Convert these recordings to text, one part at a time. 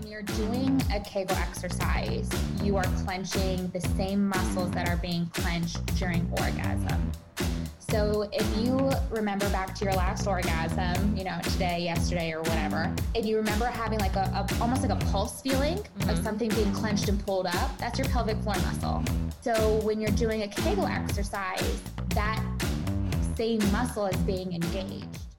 When you're doing a Kegel exercise, you are clenching the same muscles that are being clenched during orgasm. So if you remember back to your last orgasm, you know, today, yesterday, or whatever, and you remember having like a, a almost like a pulse feeling of mm-hmm. something being clenched and pulled up, that's your pelvic floor muscle. So when you're doing a Kegel exercise, that same muscle is being engaged.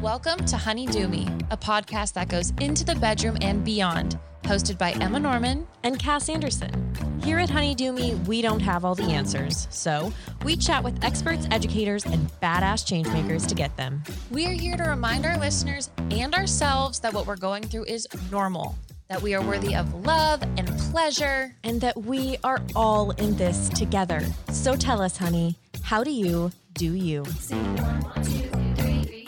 Welcome to Honey Do Me, a podcast that goes into the bedroom and beyond, hosted by Emma Norman. and Cass Anderson. Here at Honeydew Me, we don't have all the answers, so we chat with experts, educators, and badass changemakers to get them. We are here to remind our listeners and ourselves that what we're going through is normal, that we are worthy of love and pleasure. And that we are all in this together. So tell us, honey, how do you do you?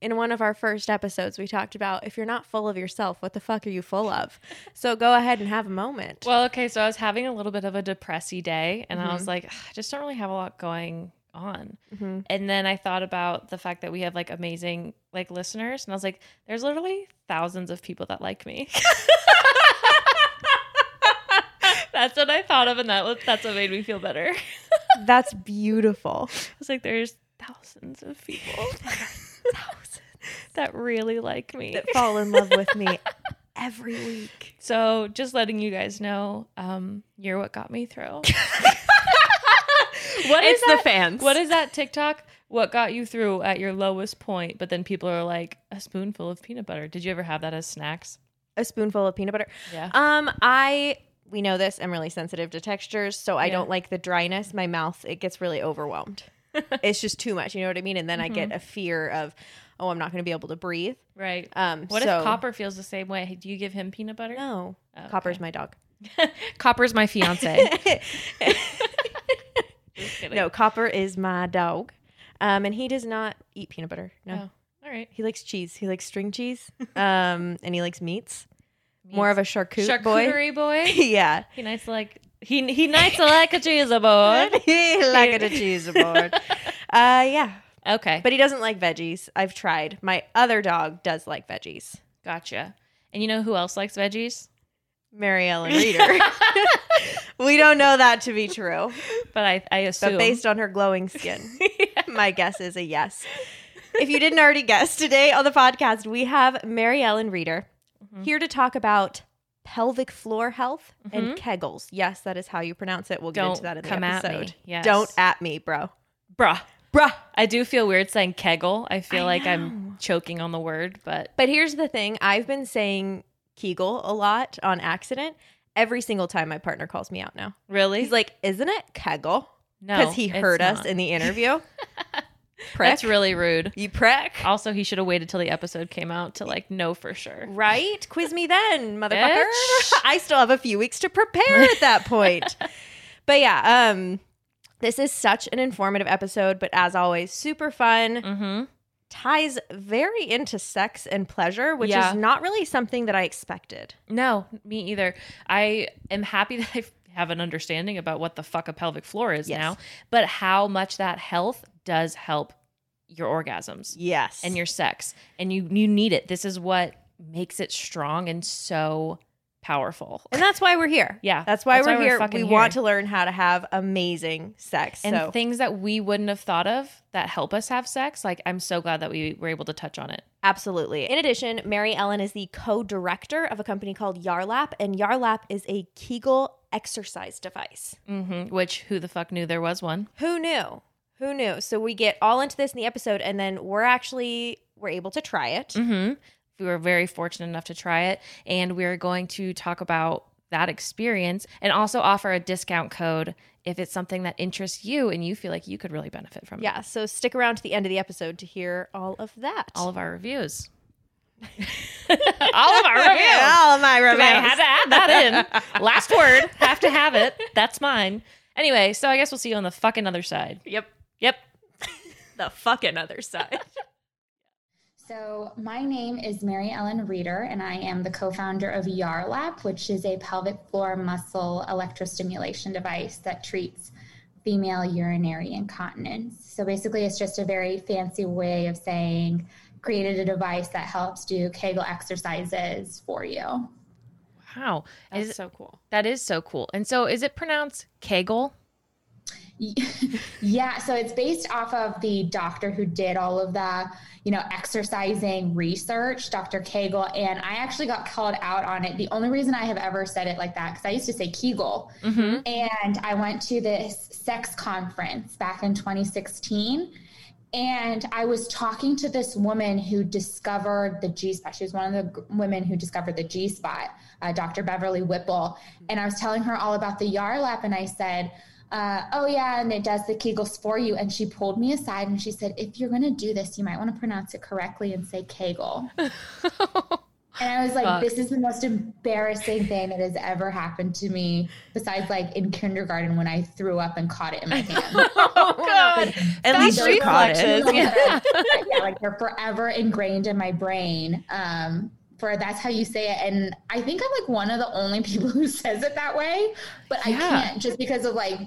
in one of our first episodes we talked about if you're not full of yourself what the fuck are you full of so go ahead and have a moment Well, okay, so I was having a little bit of a depressy day, and I was like, I just don't really have a lot going on. Mhm. And then I thought about the fact that we have like amazing like listeners, and I was like, there's literally thousands of people that like me. that's what I thought of, and that was that's what made me feel better. That's beautiful I was like, there's thousands of people, that really like me. that fall in love with me every week So just letting you guys know, um, you're what got me through. what is it's the that? fans What is that TikTok? What got you through at your lowest point? But then people are like, a spoonful of peanut butter. Did you ever have that as snacks? a spoonful of peanut butter Yeah. um i we know this i'm really sensitive to textures so i Yeah. don't like the dryness my mouth it gets really overwhelmed it's just too much you know what i mean and then i Mm-hmm. get a fear of oh i'm not going to be able to breathe right. um What so- if Copper feels the same way? Do you give him peanut butter? no Oh, copper's my dog Copper's my fiance. No copper is my dog um and he does not eat peanut butter no Oh, all right. he likes cheese he likes string cheese um and he likes meats more of a charcuterie boy charcuterie boy. yeah he nice like he he nice like a cheese board. he like it a cheese board uh yeah Okay, But he doesn't like veggies. I've tried. My other dog does like veggies. gotcha. And you know who else likes veggies? Mary Ellen Reeder. we don't know that to be true. But I I assume But based on her glowing skin, my guess is a yes. If you didn't already guess, today on the podcast, we have Mary Ellen Reeder mm-hmm. here to talk about pelvic floor health and mm-hmm. kegels. Yes, that is how you pronounce it. We'll get Don't into that in the come at me. episode. Yes. Don't at me, bro. bruh. Bruh. I do feel weird saying kegel. I feel I like know. I'm choking on the word, but But here's the thing I've been saying Kegel a lot on accident every single time my partner calls me out now. really, He's like, Isn't it Kegel? no, Because he heard us not. in the interview. prick. That's really rude. You prick. Also, he should have waited till the episode came out to like know for sure. Right? Quiz me then, motherfucker. I still have a few weeks to prepare at that point. but yeah, um, this is such an informative episode, but as always, super fun. Mm-hmm. Ties very into sex and pleasure, which Yeah. is not really something that I expected. No, me either. I am happy that I have an understanding about what the fuck a pelvic floor is Yes. now, but how much that health does help your orgasms Yes. and your sex, and you you need it. This is what makes it strong and so powerful. And that's why we're here. Yeah, That's why that's we're why we're here. fucking we want to learn how to have amazing sex. and so things that we wouldn't have thought of that help us have sex. Like I'm so glad that we were able to touch on it. Absolutely. In addition, Mary Ellen is the co director of a company called Yarlap, and Yarlap is a Kegel exercise device. hmm Which who the fuck knew there was one? Who knew? Who knew? So we get all into this in the episode, and then we're actually we're able to try it. Mm-hmm. We were very fortunate enough to try it, and we're going to talk about that experience and also offer a discount code if it's something that interests you and you feel like you could really benefit from. it. Yeah. So stick around to the end of the episode to hear all of that. all of our reviews. all of our reviews. all of my reviews. I had to add that in. Last word, have to have it. That's mine. Anyway, so I guess we'll see you on the fucking other side. Yep. Yep. The fucking other side. So, my name is Mary Ellen Reeder, and I am the co founder of YARLAP, which is a pelvic floor muscle electrostimulation device that treats female urinary incontinence. So, basically, it's just a very fancy way of saying created a device that helps do Kegel exercises for you. Wow. That's Is, so cool. that is so cool. And so is it pronounced Kegel? yeah, so it's based off of the doctor who did all of the, you know, exercising research, Dr. Kegel, and I actually got called out on it. The only reason I have ever said it like that because I used to say Kegel, Mm-hmm. and I went to this sex conference back in 2016. And I was talking to this woman who discovered the G spot. She was one of the women who discovered the G spot, uh, Dr. Beverly Whipple. And I was telling her all about the YARLAP, and I said, uh, Oh, yeah, and it does the Kegels for you. And she pulled me aside and she said, If you're going to do this, you might want to pronounce it correctly and say Kegel. And I was like, Fuck. this is the most embarrassing thing that has ever happened to me, besides like in kindergarten when I threw up and caught it in my hand. oh God. At least you caught reflexes. it. Yeah. yeah, like they're forever ingrained in my brain. Um, for that's how you say it. And I think I'm like one of the only people who says it that way, but I can't just because of like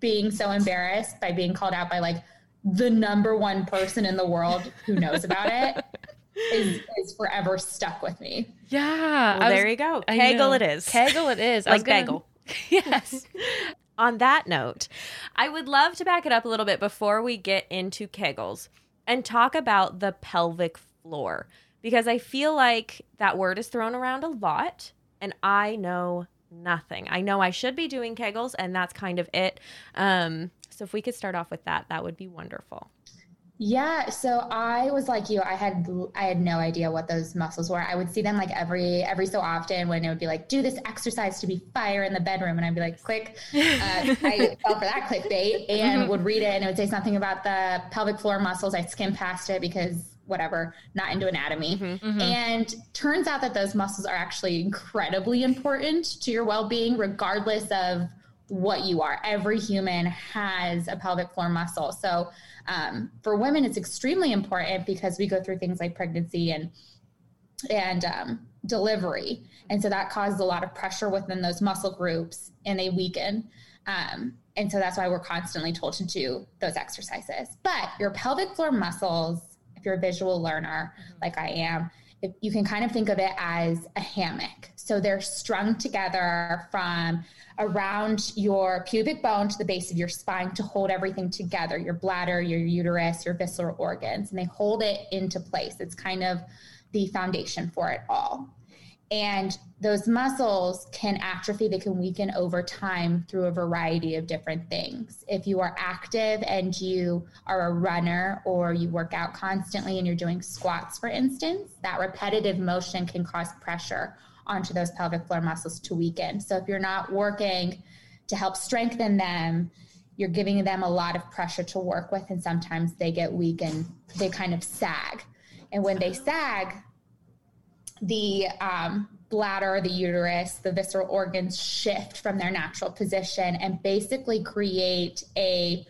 being so embarrassed by being called out by like the number one person in the world who knows about it is, is forever stuck with me. Yeah. Well, was- there you go. I Kegel it is. Kegel it is. Like gonna- bagel. yes. On that note, I would love to back it up a little bit before we get into Kegels and talk about the pelvic floor because I feel like that word is thrown around a lot and I know nothing. I know I should be doing Kegels and that's kind of it. Um, so if we could start off with that, that would be wonderful. Yeah, so I was like you. I had I had no idea what those muscles were. I would see them like every every so often when it would be like, do this exercise to be fire in the bedroom, and I'd be like, click. Uh, I fell for that clickbait and would read it, and it would say something about the pelvic floor muscles. I skimmed past it because whatever, not into anatomy. And turns out that those muscles are actually incredibly important to your well being, regardless of what you are. Every human has a pelvic floor muscle. So um, for women, it's extremely important because we go through things like pregnancy and and um, delivery, and so that causes a lot of pressure within those muscle groups, and they weaken. Um, and so that's why we're constantly told to do those exercises. But your pelvic floor muscles, if you're a visual learner mm-hmm. like I am, if you can kind of think of it as a hammock. So they're strung together from around your pubic bone to the base of your spine to hold everything together your bladder, your uterus, your visceral organs, and they hold it into place. It's kind of the foundation for it all. And those muscles can atrophy, they can weaken over time through a variety of different things. If you are active and you are a runner or you work out constantly and you're doing squats, for instance, that repetitive motion can cause pressure onto those pelvic floor muscles to weaken. So if you're not working to help strengthen them, you're giving them a lot of pressure to work with, and sometimes they get weak and they kind of sag. And when they sag, the um, bladder, the uterus, the visceral organs shift from their natural position and basically create a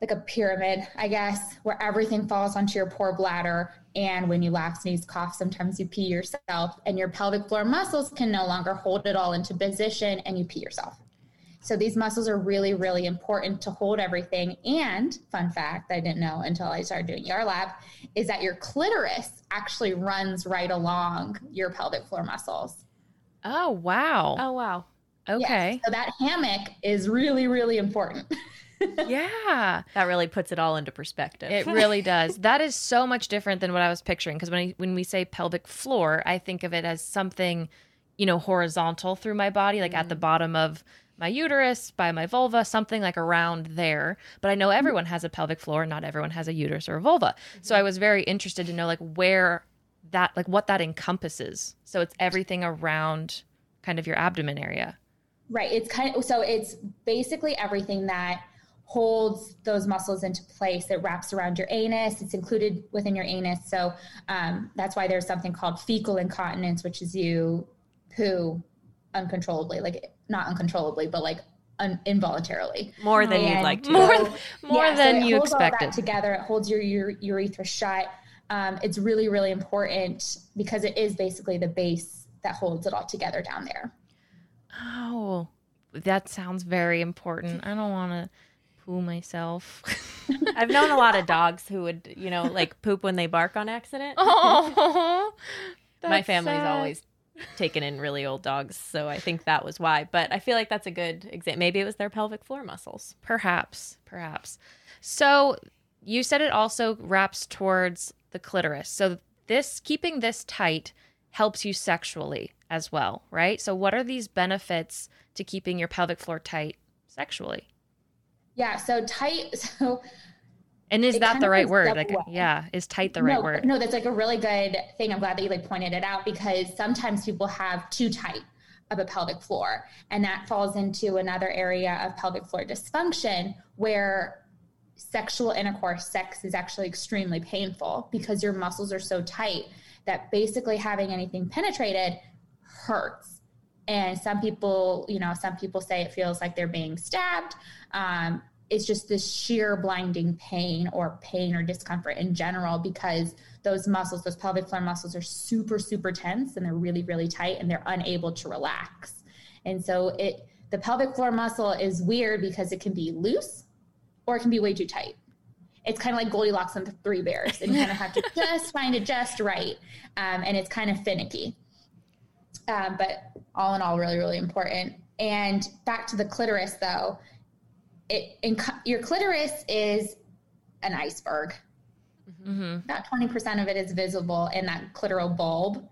like a pyramid, I guess, where everything falls onto your poor bladder. And when you laugh, sneeze, cough, sometimes you pee yourself, and your pelvic floor muscles can no longer hold it all into position and you pee yourself. So these muscles are really, really important to hold everything. And fun fact that I didn't know until I started doing ER lab is that your clitoris actually runs right along your pelvic floor muscles. Oh wow. Oh, wow. Okay. So that hammock is really, really important. Yeah. That really puts it all into perspective. It really does. That is so much different than what I was picturing. Because when I, when we say pelvic floor, I think of it as something you know, horizontal through my body, like at the bottom of my uterus, by my vulva, something like around there. But I know everyone has a pelvic floor, not everyone has a uterus or a vulva. So I was very interested to know like where that like what that encompasses. So it's everything around kind of your abdomen area. Right. It's kind of so it's basically everything that holds those muscles into place that wraps around your anus. It's included within your anus. So um, that's why there's something called fecal incontinence, which is you poo uncontrollably, like not uncontrollably, but like un- involuntarily. More than you'd like to. More so- more yeah, so than it you holds all that expected. together. It holds your, your urethra shut. Um, it's really, really important because it is basically the base that holds it all together down there. Oh, that sounds very important. I don't want to poo myself. I've known a lot of dogs who would, you know, like poop when they bark on accident. oh, My family's sad. always taken in really old dogs, so I think that was why. But I feel like that's a good example. Maybe it was their pelvic floor muscles. Perhaps, perhaps. So you said it also wraps towards the clitoris. So this keeping this tight helps you sexually as well, right? So what are these benefits to keeping your pelvic floor tight sexually? Yeah. So tight. So And is that the right word? Like, way. yeah, is tight the right no, word? No, that's like a really good thing. I'm glad that you like pointed it out because sometimes people have too tight of a pelvic floor, and that falls into another area of pelvic floor dysfunction where sexual intercourse, sex is actually extremely painful because your muscles are so tight that basically having anything penetrated hurts. And some people, you know, some people say it feels like they're being stabbed. Um, it's just this sheer blinding pain or pain or discomfort in general because those muscles, those pelvic floor muscles, are super, super tense and they're really, really tight and they're unable to relax. And so it, the pelvic floor muscle is weird because it can be loose or it can be way too tight. It's kind of like Goldilocks and the Three Bears, and you kind of have to just find it just right, um, and it's kind of finicky. Um, but all in all, really, really important. And back to the clitoris, though, it in, your clitoris is an iceberg. Mm-hmm. About twenty percent of it is visible in that clitoral bulb,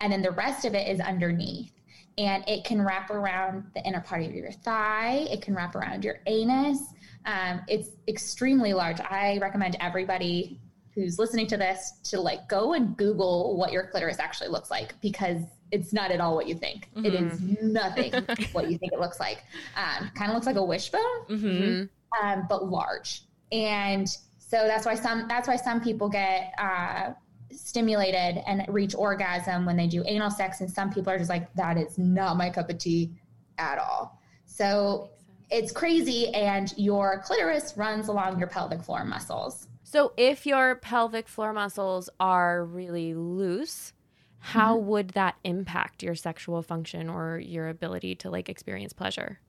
and then the rest of it is underneath. And it can wrap around the inner part of your thigh. It can wrap around your anus. Um, it's extremely large. I recommend everybody who's listening to this to like go and Google what your clitoris actually looks like because it's not at all what you think. It is nothing what you think it looks like. Um, kind of looks like a wishbone, Mm-hmm. um, but large. And so that's why some that's why some people get uh, stimulated and reach orgasm when they do anal sex, and some people are just like, that is not my cup of tea at all. So it's crazy, and your clitoris runs along your pelvic floor muscles. So if your pelvic floor muscles are really loose, how mm-hmm. would that impact your sexual function or your ability to like experience pleasure?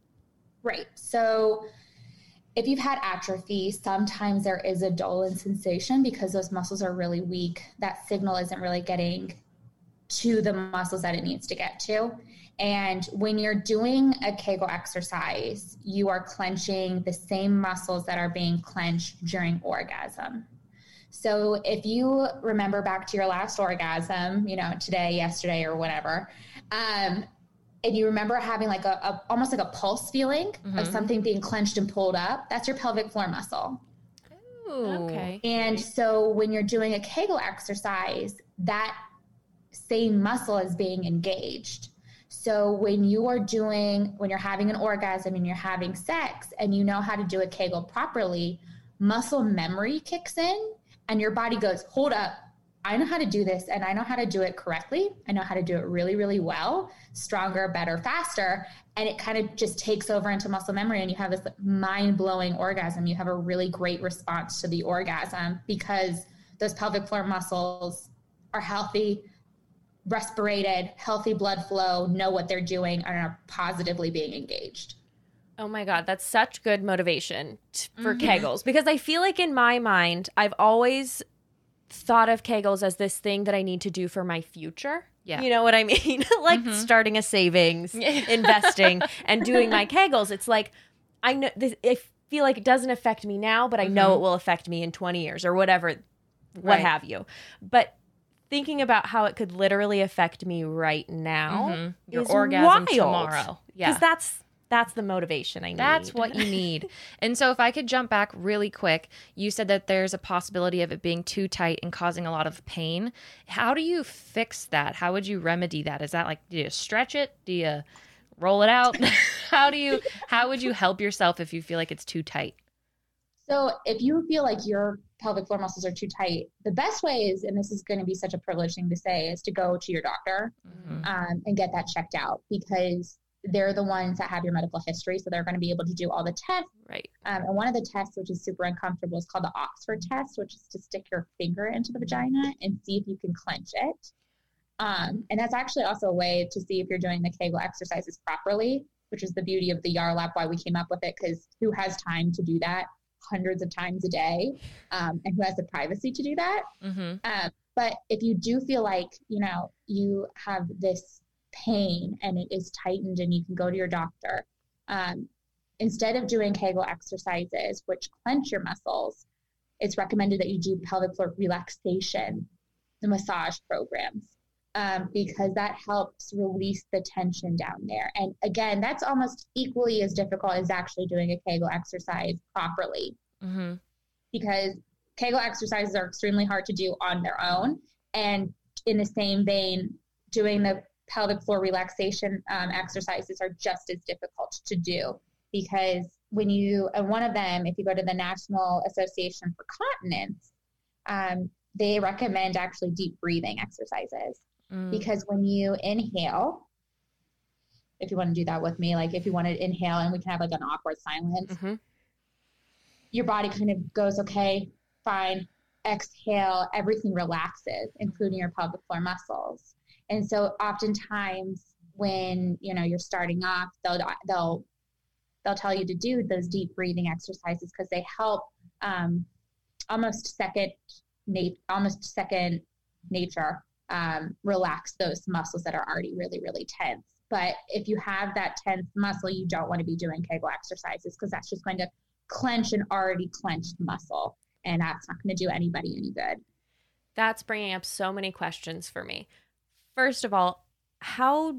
Right. So if you've had atrophy, sometimes there is a dull sensation because those muscles are really weak. That signal isn't really getting to the muscles that it needs to get to. And when you're doing a Kegel exercise, you are clenching the same muscles that are being clenched during orgasm. So if you remember back to your last orgasm, you know, today, yesterday, or whatever, um, and you remember having like a, a almost like a pulse feeling of something being clenched and pulled up, that's your pelvic floor muscle. Okay. And so when you're doing a Kegel exercise, that same muscle is being engaged. So when you are doing, when you're having an orgasm and you're having sex and you know how to do a Kegel properly, muscle memory kicks in and your body goes, hold up, I know how to do this and I know how to do it correctly. I know how to do it really, really well, stronger, better, faster. And it kind of just takes over into muscle memory and you have this mind blowing orgasm. You have a really great response to the orgasm because those pelvic floor muscles are healthy, respirated, healthy blood flow, know what they're doing, and are positively being engaged. Oh my God, that's such good motivation t- for mm-hmm. Kegels because I feel like in my mind, I've always thought of Kegels as this thing that I need to do for my future. Yeah. You know what I mean? like mm-hmm. starting a savings, investing, and doing my Kegels. It's like, I know this, I feel like it doesn't affect me now, but I know mm-hmm. it will affect me in 20 years or whatever, what Right. have you. But thinking about how it could literally affect me right now. Mhm. Your is orgasm wild. tomorrow. Yeah. Because that's that's the motivation I need. That's what you need. and so, if I could jump back really quick, you said that there's a possibility of it being too tight and causing a lot of pain. How do you fix that? How would you remedy that? Is that like, do you stretch it? Do you roll it out? how do you, how would you help yourself if you feel like it's too tight? So if you feel like your pelvic floor muscles are too tight, the best way is, and this is going to be such a privileged thing to say, is to go to your doctor Mhm. um, and get that checked out because they're the ones that have your medical history. So they're going to be able to do all the tests. Right. Um, and one of the tests, which is super uncomfortable, is called the Oxford test, which is to stick your finger into the vagina and see if you can clench it. Um, and that's actually also a way to see if you're doing the Kegel exercises properly, which is the beauty of the Yarlap, why we came up with it, because who has time to do that hundreds of times a day um, and who has the privacy to do that? Mm-hmm. Um, but if you do feel like, you know, you have this pain and it is tightened and you can go to your doctor, um, instead of doing Kegel exercises, which clench your muscles, it's recommended that you do pelvic floor relaxation, the massage programs, um, because that helps release the tension down there. And again, that's almost equally as difficult as actually doing a Kegel exercise properly Mm-hmm. because Kegel exercises are extremely hard to do on their own. And in the same vein, doing the pelvic floor relaxation um, exercises are just as difficult to do because when you, and one of them, if you go to the National Association for Continence, um, they recommend actually deep breathing exercises Mm. because when you inhale, if you want to do that with me, like if you want to inhale and we can have like an awkward silence, Mhm. your body kind of goes, okay, fine, exhale, everything relaxes, including your pelvic floor muscles. And so oftentimes when, you know, you're starting off, they'll, they'll, they'll tell you to do those deep breathing exercises because they help um, almost second nat- almost second nature um, relax those muscles that are already really, really tense. But if you have that tense muscle, you don't want to be doing Kegel exercises because that's just going to clench an already clenched muscle. And that's not going to do anybody any good. That's bringing up so many questions for me. First of all, how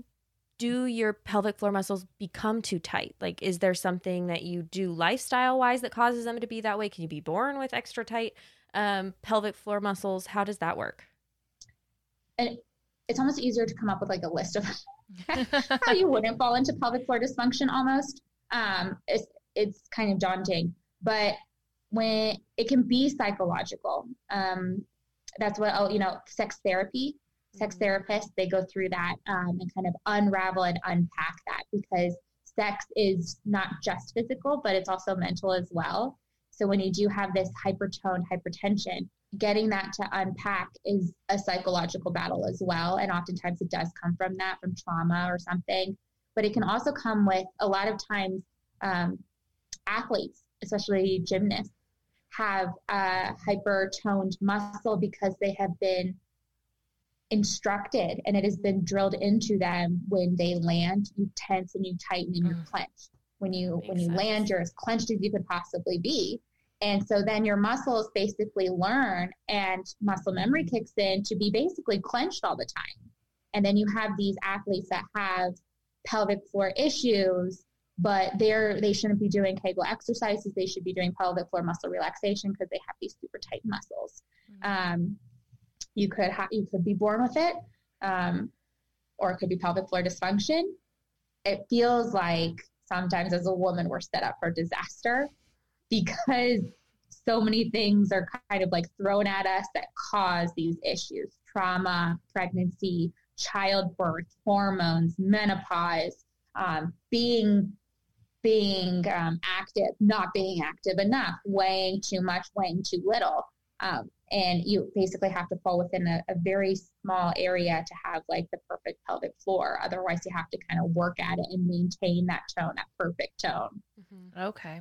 do your pelvic floor muscles become too tight? Like, is there something that you do lifestyle wise that causes them to be that way? Can you be born with extra tight um, pelvic floor muscles? How does that work? And it's almost easier to come up with like a list of how you wouldn't fall into pelvic floor dysfunction almost. Um, it's, it's kind of daunting, but when it can be psychological, um, that's what, I'll, you know, sex therapy, sex therapists, they go through that um, and kind of unravel and unpack that because sex is not just physical, but it's also mental as well. So when you do have this hypertoned hypertension, getting that to unpack is a psychological battle as well. And oftentimes it does come from that, from trauma or something. But it can also come with a lot of times um, athletes, especially gymnasts, have a hypertoned muscle because they have been instructed and it has been drilled into them when they land you tense and you tighten and you're Mm. clenched when you Makes when you sense. land you're as clenched as you could possibly be. And so then your muscles basically learn and muscle memory kicks in to be basically clenched all the time. And then you have these athletes that have pelvic floor issues but they're they shouldn't be doing kegel exercises. They should be doing pelvic floor muscle relaxation because they have these super tight muscles. Um, you could ha- you could be born with it um, or it could be pelvic floor dysfunction. It feels like sometimes as a woman we're set up for disaster because so many things are kind of like thrown at us that cause these issues. Trauma pregnancy childbirth hormones menopause um, being being um, active not being active enough weighing too much weighing too little. Um, and you basically have to fall within a, a very small area to have like the perfect pelvic floor. Otherwise you have to kind of work at it and maintain that tone that perfect tone. Mm-hmm. Okay.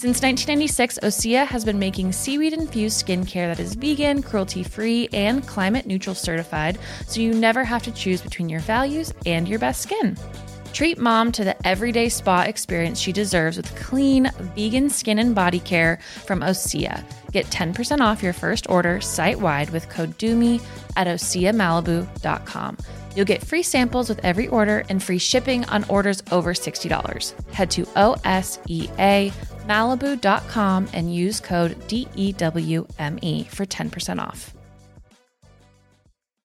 Since 1996, Osea has been making seaweed infused skincare that is vegan, cruelty free, and climate neutral certified, so you never have to choose between your values and your best skin. Treat mom to the everyday spa experience she deserves with clean, vegan skin and body care from Osea. Get 10% off your first order site wide with code DEWME at OseaMalibu.com. You'll get free samples with every order and free shipping on orders over $60. Head to OSEAMalibu.com and use code DEWME for 10% off.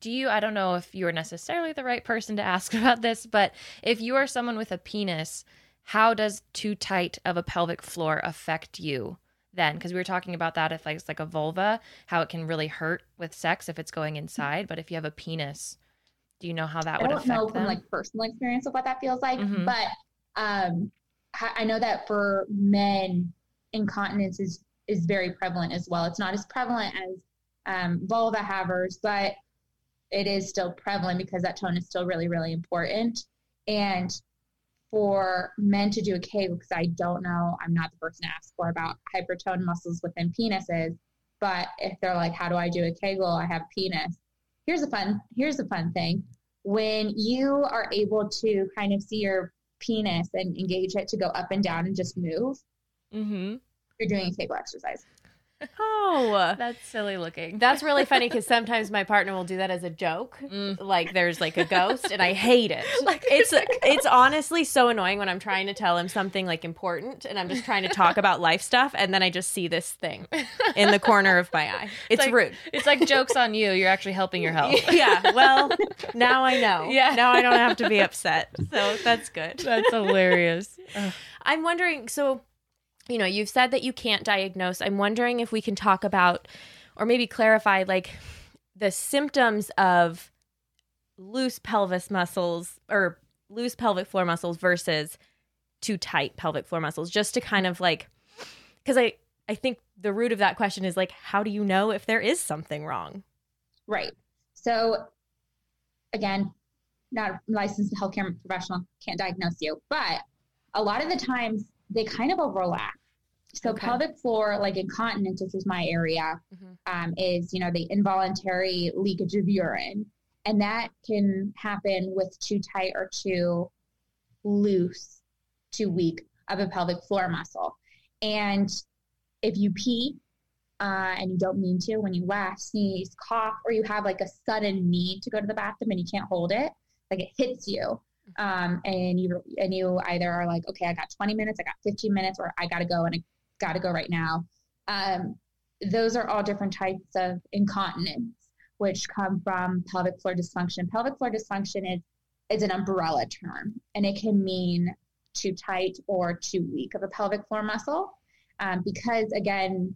Do you, I don't know if you're necessarily the right person to ask about this, but if you are someone with a penis, how does too tight of a pelvic floor affect you then? Because we were talking about that if like it's like a vulva, how it can really hurt with sex if it's going inside. But if you have a penis, do you know how that I would don't affect know from like personal experience of what that feels like, Mhm. but um, I I know that for men, incontinence is is very prevalent as well. It's not as prevalent as um, vulva havers, but it is still prevalent because that tone is still really really important. And for men to do a Kegel, because I don't know, I'm not the person to ask for about hypertone muscles within penises. But if they're like, how do I do a Kegel? I have a penis. Here's a fun. Here's a fun thing. When you are able to kind of see your penis and engage it to go up and down and just move, mm-hmm. you're doing a Kegel exercise. Oh, That's silly looking. that's really funny because sometimes my partner will do that as a joke. Mm. Like there's like a ghost, and I hate it. Like it's it's honestly so annoying when I'm trying to tell him something like important, and I'm just trying to talk about life stuff, and then I just see this thing in the corner of my eye. It's, like- rude. It's like jokes on you. You're actually helping your health. Yeah. Well, now I know. Yeah. Now I don't have to be upset. So that's good. That's hilarious. Ugh. I'm wondering so you know, you've said that you can't diagnose. I'm wondering if we can talk about or maybe clarify like the symptoms of loose pelvis muscles or loose pelvic floor muscles versus too tight pelvic floor muscles just to kind of like cuz I I think the root of that question is like how do you know if there is something wrong? Right. So, again, not a licensed healthcare professional, can't diagnose you, but a lot of the times they kind of overlap. So, Okay. pelvic floor, like incontinence, this is my area, Mhm. um, is you know the involuntary leakage of urine, and that can happen with too tight or too loose, too weak of a pelvic floor muscle. And if you pee uh, and you don't mean to, when you laugh, sneeze, cough, or you have like a sudden need to go to the bathroom and you can't hold it, like it hits you, um, and you and you either are like, okay, I got 20 minutes, I got 15 minutes, or I got to go and I got to go right now. Um, those are all different types of incontinence, which come from pelvic floor dysfunction. Pelvic floor dysfunction is is an umbrella term, and it can mean too tight or too weak of a pelvic floor muscle, um, because again,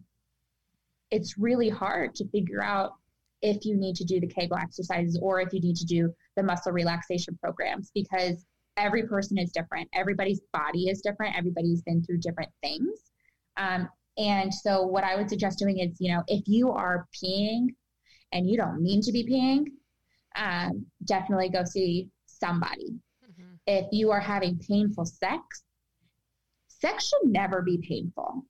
it's really hard to figure out if you need to do the Kegel exercises or if you need to do the muscle relaxation programs because every person is different. Everybody's body is different. Everybody's been through different things. Um, and so, what I would suggest doing is, you know, if you are peeing and you don't mean to be peeing, um, definitely go see somebody. If you are having painful sex, sex should never be painful.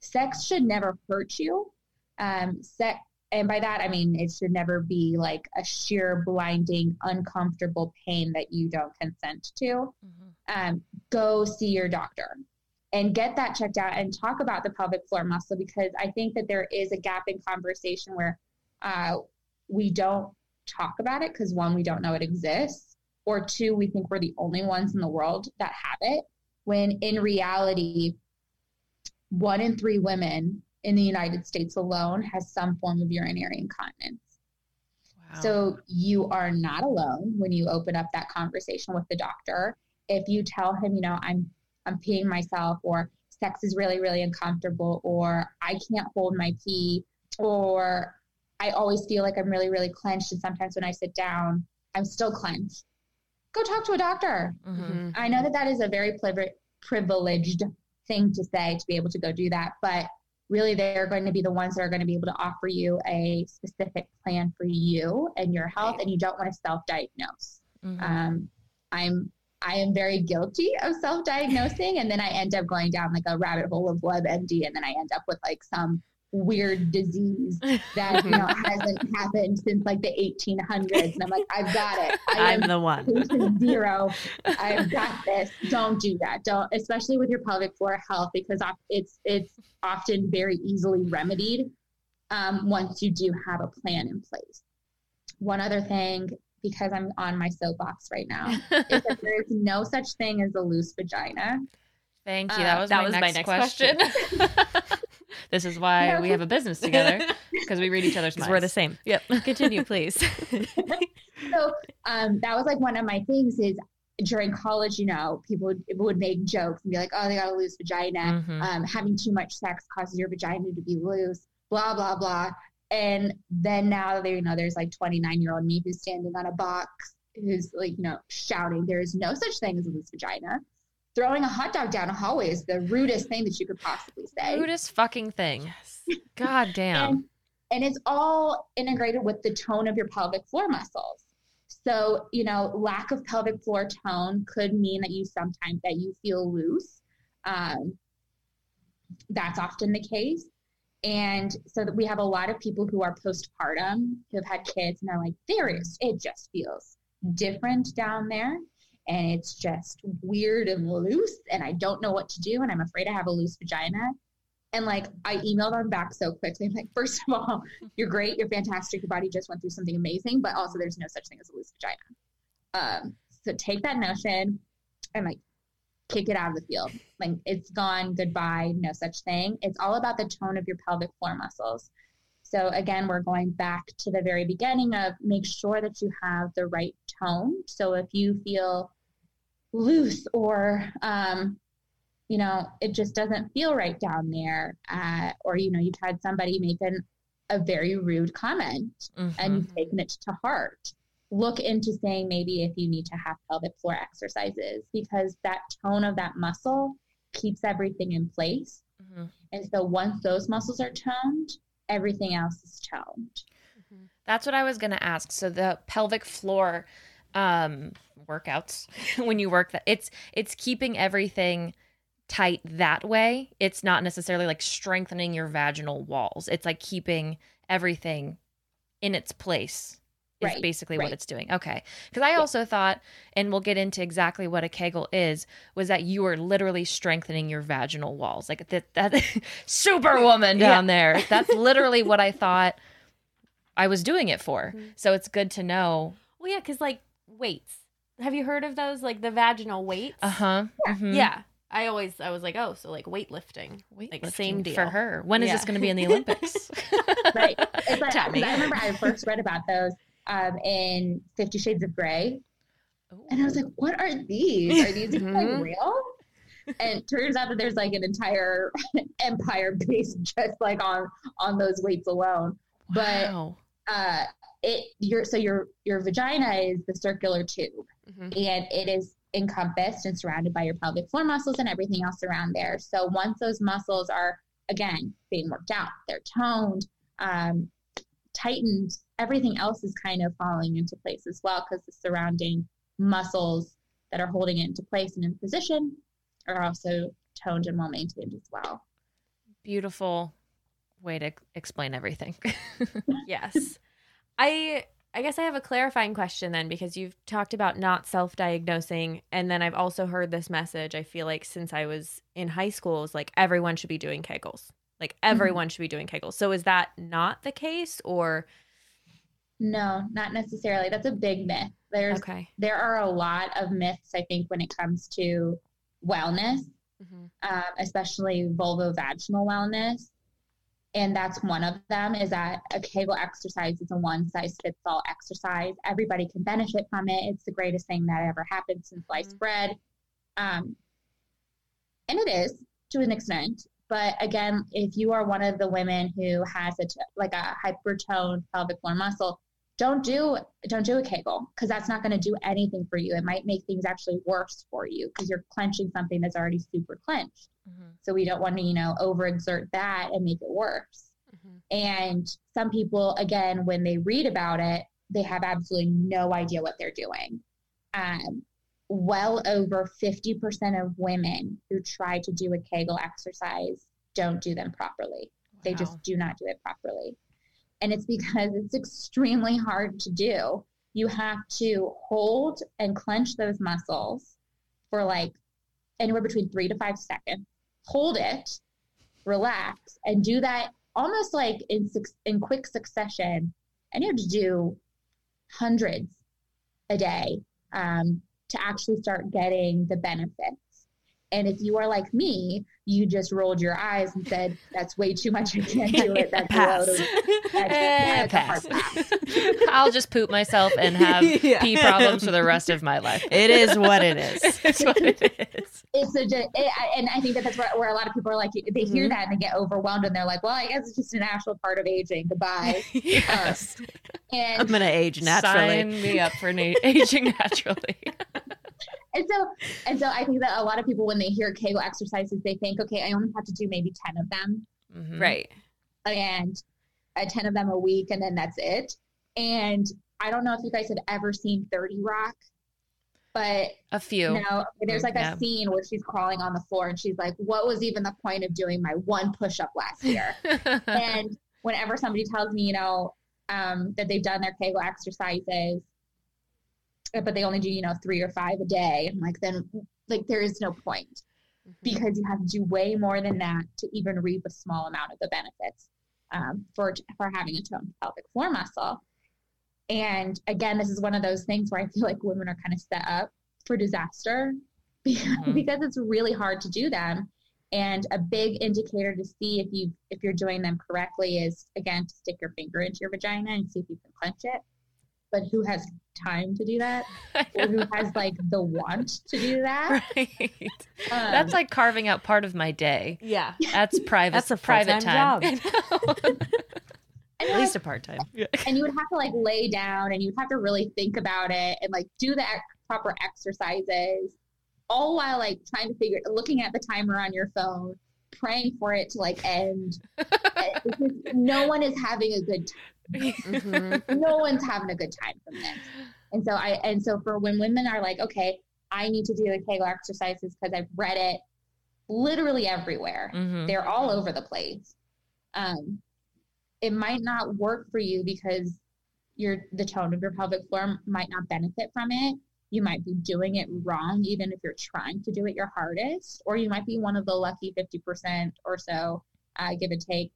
Sex should never hurt you. Um, sex, and by that I mean it should never be like a sheer, blinding, uncomfortable pain that you don't consent to. Um, go see your doctor and get that checked out and talk about the pelvic floor muscle because I think that there is a gap in conversation where uh, we don't talk about it because one, we don't know it exists, or two, we think we're the only ones in the world that have it. When in reality, one in three women in the United States alone has some form of urinary incontinence. Wow. So you are not alone when you open up that conversation with the doctor. If you tell him, you know, I'm I'm peeing myself or sex is really really uncomfortable or I can't hold my pee or I always feel like I'm really really clenched and sometimes when I sit down I'm still clenched. Go talk to a doctor. Mhm. I know that that is a very privi- privileged thing to say to be able to go do that, but really they're going to be the ones that are going to be able to offer you a specific plan for you and your health, and you don't want to self-diagnose. Mhm. Um, I'm I am very guilty of self-diagnosing, and then I end up going down like a rabbit hole of WebMD, and then I end up with like some weird disease that you know hasn't happened since like the 1800s, and I'm like, I've got it. I I'm the one. zero. I've got this. Don't do that. Don't, especially with your pelvic floor health, because it's it's often very easily remedied um, once you do have a plan in place. One other thing, because I'm on my soapbox right now, there is no such thing as a loose vagina. Thank you. Uh, That was, that my, was my next next question. this is why No. we have a business together because we read each other's minds. we're the same. Yep. Continue, please. so um, that was like one of my things is during college, you know, people would, would make jokes and be like, oh, they got a loose vagina. Mhm. Um, having too much sex causes your vagina to be loose, blah, blah, blah. And then now there, you know, there's like 29 year old me who's standing on a box who's like, you know, shouting, there is no such thing as a loose vagina. Throwing a hot dog down a hallway is the rudest thing that you could possibly say. Rudest fucking thing. God damn. And, and it's all integrated with the tone of your pelvic floor muscles. So, you know, lack of pelvic floor tone could mean that you sometimes that you feel loose. Um, that's often the case. And so that we have a lot of people who are postpartum who have had kids and they're like, there is, it just feels different down there. And it's just weird and loose. And I don't know what to do. And I'm afraid I have a loose vagina. And like I emailed them back so quickly. I'm like, first of all, you're great, you're fantastic, your body just went through something amazing, but also there's no such thing as a loose vagina. Um, so take that notion and like kick it out of the field. Like it's gone, goodbye, no such thing. It's all about the tone of your pelvic floor muscles. So again, we're going back to the very beginning of make sure that you have the right tone. So if you feel loose or um, you know, it just doesn't feel right down there. Uh, or, you know, you've had somebody make an, a very rude comment Mhm. and you've taken it to heart. Look into saying maybe if you need to have pelvic floor exercises because that tone of that muscle keeps everything in place. Mhm. And so once those muscles are toned, everything else is toned. That's what I was going to ask. So the pelvic floor um workouts when you work that it's it's keeping everything tight that way. It's not necessarily like strengthening your vaginal walls. It's like keeping everything in its place. Is Right, basically what it's doing. Okay. Because I also thought, and we'll get into exactly what a Kegel is, was that you are literally strengthening your vaginal walls. Like that, that superwoman down there. That's literally what I thought I was doing it for. So it's good to know. well, yeah, because like weights. Have you heard of those? Like the vaginal weights? Uh huh. Yeah. I always, I was like, oh, so like weightlifting. Like same deal. for her. When is Yeah. this going to be in the Olympics? Right. It's like, I remember I first read about those um, in Fifty Shades of Grey. And I was like, what are these? Are these even, like real? And it turns out that there's like an entire empire based just like on on those weights alone. But uh it your so your your vagina is the circular tube Mhm. and it is encompassed and surrounded by your pelvic floor muscles and everything else around there. So once those muscles are again being worked out, they're toned, um, tightened, everything else is kind of falling into place as well because the surrounding muscles that are holding it into place and in position are also toned and well maintained as well. Beautiful way to explain everything. yes. I I guess I have a clarifying question then because you've talked about not self-diagnosing and then I've also heard this message I feel like since I was in high school is like everyone should be doing Kegels. Like mm-hmm. everyone should be doing Kegels. So is that not the case or No, not necessarily. That's a big myth. There's Okay. there are a lot of myths I think when it comes to wellness, Mhm. um, especially vulvovaginal wellness. And that's one of them is that a Kegel exercise is a one size fits all exercise. Everybody can benefit from it. It's the greatest thing that ever happened since sliced bread. Um, and it is to an extent. But again, if you are one of the women who has a t- like a hypertoned pelvic floor muscle, don't do don't do a Kegel because that's not going to do anything for you. It might make things actually worse for you because you're clenching something that's already super clenched. So we don't want to, you know, overexert that and make it worse. And some people, again, when they read about it, they have absolutely no idea what they're doing. Um, well over 50% of women who try to do a Kegel exercise don't do them properly. They just do not do it properly. And it's because it's extremely hard to do. You have to hold and clench those muscles for like anywhere between three to five seconds. Hold it, relax, and do that almost like in in quick succession. And you have to do hundreds a day um, to actually start getting the benefits. And if you are like me, you just rolled your eyes and said, "That's way too much. I can't do it. That's Pass. low. That's, Eh, that's a hard pass. pass." I'll just poop myself and have Yeah. pee problems for the rest of my life. It is what it is. It's what it is. it's a, it, and I think that that's where, where a lot of people are like, they hear Mhm. that and they get overwhelmed and they're like, well, I guess it's just a natural part of aging. Goodbye. Yes. And I'm gonna age naturally. Sign me up for na- aging naturally. And so, and so I think that a lot of people, when they hear Kegel exercises, they think, okay, I only have to do maybe 10 of them Mhm. Right. and uh, 10 of them a week, and then that's it. And I don't know if you guys have ever seen 30 Rock, but A few. no, there's like Yeah. a scene where she's crawling on the floor and she's like, what was even the point of doing my one push up last year? and whenever somebody tells me, you know, um, that they've done their Kegel exercises, but they only do, you know, three or five a day, I'm like, then like there is no point because you have to do way more than that to even reap a small amount of the benefits um, for for having a toned pelvic floor muscle. And again, this is one of those things where I feel like women are kind of set up for disaster because, Mhm. because it's really hard to do them. And a big indicator to see if you if you're doing them correctly is again to stick your finger into your vagina and see if you can clench it. But who has time to do that, or who has like the want to do that? right. Um, That's like carving out part of my day. Yeah. That's private. That's a private full-time time. and At you're least like- a part time. and you would have to like lay down and you'd have to really think about it and like do the ex- proper exercises all while like trying to figure looking at the timer on your phone praying for it to like end no one is having a good time no one's having a good time from this and so i and so for when women are like okay i need to do the kegel exercises because i've read it literally everywhere Mhm. they're all over the place. Um, it might not work for you because your the tone of your pelvic floor might not benefit from it. You might be doing it wrong, even if you're trying to do it your hardest, or you might be one of the lucky fifty percent or so, uh, give or take,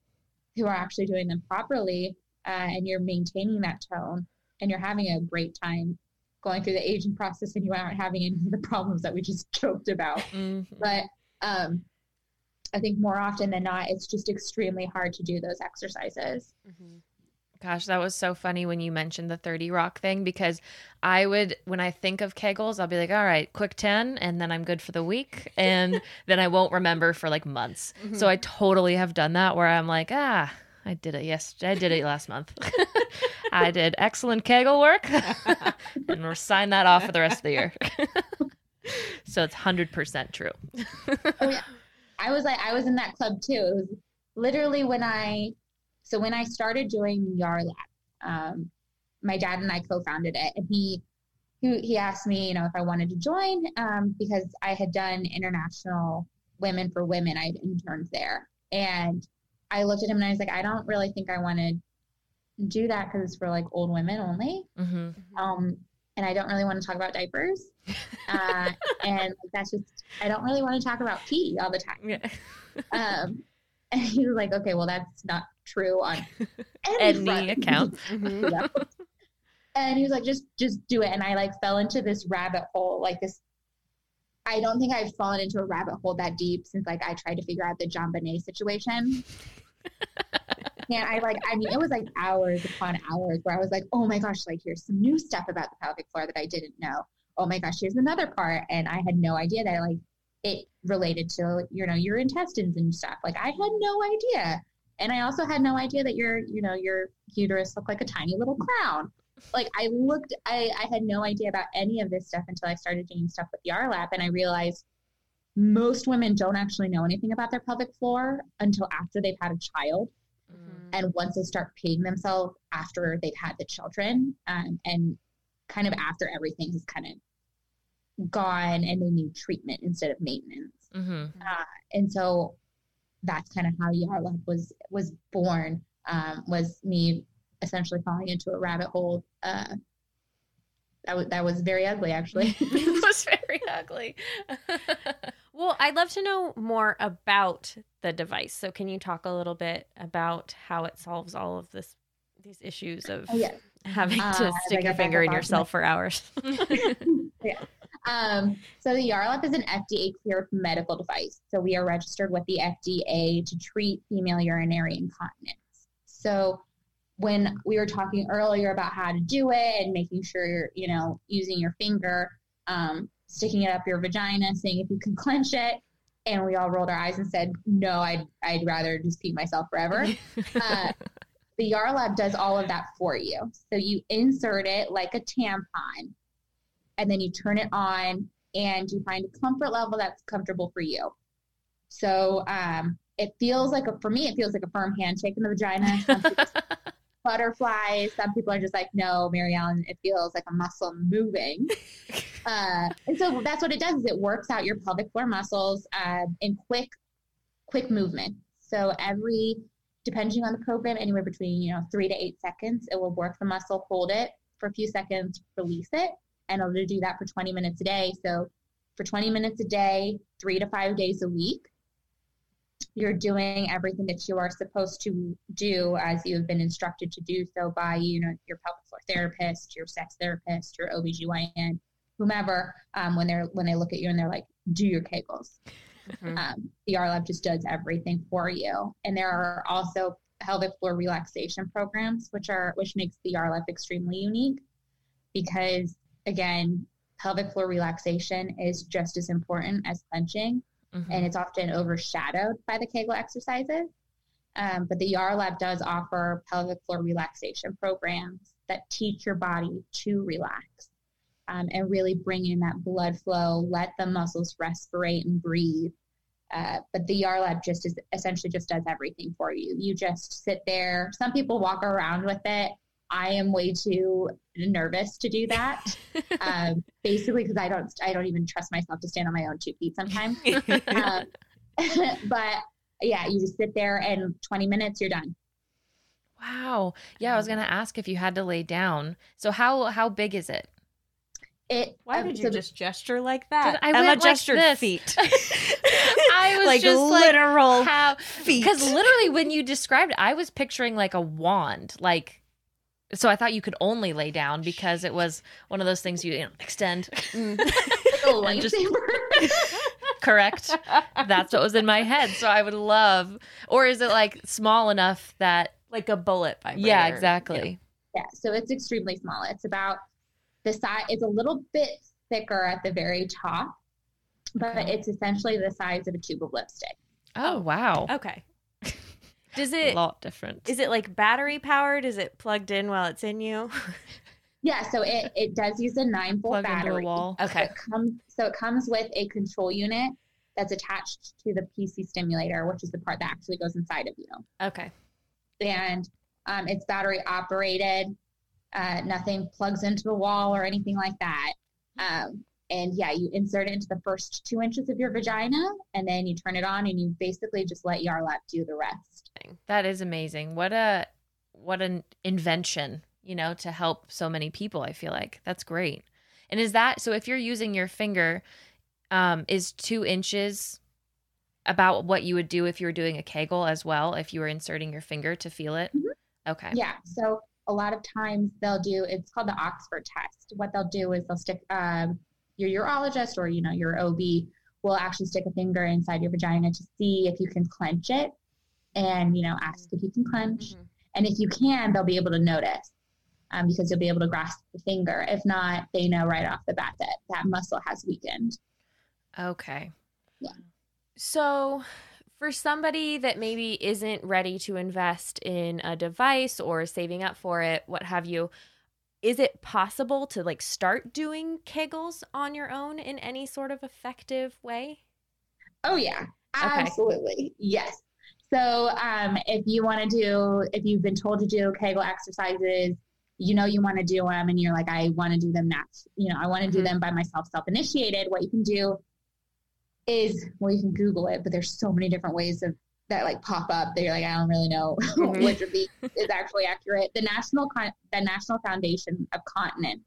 who are actually doing them properly, uh, and you're maintaining that tone, and you're having a great time going through the aging process, and you aren't having any of the problems that we just joked about Mhm. but um, I think more often than not, it's just extremely hard to do those exercises. Gosh, that was so funny when you mentioned the 30 rock thing because I would, when I think of Kegels, I'll be like, all right, quick 10, and then I'm good for the week. And then I won't remember for like months. So I totally have done that where I'm like, ah, I did it yesterday. I did it last month. I did excellent Kegel work. and we'll sign that off for the rest of the year. so it's 100% true. Oh yeah, I was like, I was in that club too. It was literally when I, so when I started doing Yarlap, um, my dad and I co-founded it, and he, he he asked me, you know, if I wanted to join, um, because I had done international women for women. I had interned there, and I looked at him and I was like, I don't really think I want to do that because it's for like old women only. hmm um, and I don't really want to talk about diapers. Uh, and that's just, I don't really want to talk about pee all the time. Yeah. Um, and he was like, okay, well, that's not true on any, Any front." account. Mhm. Yeah. and he was like, just just do it. And I like fell into this rabbit hole, like this. I don't think I've fallen into a rabbit hole that deep since like I tried to figure out the JonBenét situation. and I like, I mean, it was like hours upon hours where I was like, oh my gosh, like here's some new stuff about the pelvic floor that I didn't know. Oh my gosh, here's another part, and I had no idea that like it related to you know your intestines and stuff. Like I had no idea, and I also had no idea that your you know your uterus looked like a tiny little crown like I looked, I, I had no idea about any of this stuff until I started doing stuff with Yarlap, and I realized most women don't actually know anything about their pelvic floor until after they've had a child. Mm-hmm. And once they start peeing themselves after they've had the children, um, and kind of after everything has kind of gone and they need treatment instead of maintenance. Mm-hmm. Uh, and so that's kind of how Yarlap was was born. Um, was me essentially falling into a rabbit hole. Uh, that was that was very ugly, actually. it was very ugly. well, I'd love to know more about the device. So, can you talk a little bit about how it solves all of this these issues of oh, yeah. having uh, to uh, stick your finger in yourself for hours? yeah. Um, so the Yarlap is an FDA cleared medical device. So we are registered with the FDA to treat female urinary incontinence. So when we were talking earlier about how to do it and making sure you're, you know, using your finger, um, sticking it up your vagina, seeing if you can clench it. And we all rolled our eyes and said, no, I'd, I'd rather just pee myself forever. uh, the Yarlap does all of that for you. So you insert it like a tampon and then you turn it on and you find a comfort level that's comfortable for you. So um, it feels like a, for me, it feels like a firm handshake in the vagina. butterflies. Some people are just like, no, Mary Ellen, it feels like a muscle moving. uh, and so that's what it does is it works out your pelvic floor muscles uh, in quick, quick movement. So every, depending on the program, anywhere between, you know, three to eight seconds, it will work the muscle, hold it for a few seconds, release it. And it'll do that for 20 minutes a day. So for 20 minutes a day, three to five days a week, you're doing everything that you are supposed to do as you have been instructed to do so by you know your pelvic floor therapist your sex therapist your obgyn whomever um, when they're when they look at you and they're like do your kegels mm-hmm. um, the Yarlap just does everything for you. And there are also pelvic floor relaxation programs which are which makes the Yarlap extremely unique because again pelvic floor relaxation is just as important as clenching mm-hmm. and it's often overshadowed by the Kegel exercises. Um, but the Yarlap does offer pelvic floor relaxation programs that teach your body to relax um, and really bring in that blood flow, let the muscles respirate and breathe. Uh, but the Yarlap just is essentially just does everything for you. You just sit there. Some people walk around with it. I am way too nervous to do that. um, basically, because I don't, I don't even trust myself to stand on my own two feet sometimes. um, but yeah, you just sit there and 20 minutes, you're done. Wow. Yeah, I was gonna ask if you had to lay down. So how how big is it? It. Why um, did you so just gesture like that? I Emma went gestured like feet. I was like just literal like, feet. Because literally, when you described it, I was picturing like a wand, like so I thought you could only lay down because it was one of those things you, you know, extend. Mm. just, correct. That's what was in my head. So I would love, or is it like small enough that like a bullet vibrator? Yeah, exactly. Yeah. yeah. So it's extremely small. It's about the size. It's a little bit thicker at the very top, but okay. it's essentially the size of a tube of lipstick. Oh wow. Okay. Does it a lot different? Is it like battery powered? Is it plugged in while it's in you? yeah, so it, it does use a nine volt Plug battery. Into a wall. Okay. So it, comes, so it comes with a control unit that's attached to the PC stimulator, which is the part that actually goes inside of you. Okay. And um, it's battery operated. Uh, nothing plugs into the wall or anything like that. Um, and yeah, you insert it into the first two inches of your vagina and then you turn it on and you basically just let Yarlap do the rest. That is amazing. What a what an invention, you know, to help so many people, I feel like. That's great. And is that so if you're using your finger, um, is two inches about what you would do if you were doing a Kegel as well, if you were inserting your finger to feel it? Mm-hmm. Okay. Yeah. So a lot of times they'll do it's called the Oxford test. What they'll do is they'll stick um, your urologist or you know your OB will actually stick a finger inside your vagina to see if you can clench it, and you know ask if you can clench, Mhm. and if you can, they'll be able to notice. Um, because you'll be able to grasp the finger. If not, they know right off the bat that that muscle has weakened. Okay. Yeah so, for somebody that maybe isn't ready to invest in a device or saving up for it, what have you, is it possible to like start doing Kegels on your own in any sort of effective way? Oh yeah, Okay. absolutely. Yes. So um, if you want to do, if you've been told to do Kegel exercises, you know you want to do them, and you're like, I want to do them next. You know, I want to do Mhm. them by myself, self-initiated. What you can do is, well, you can Google it, but there's so many different ways of that like pop up that you're like, I don't really know Mhm. which of these is actually accurate. The National Con- the National Foundation of Continence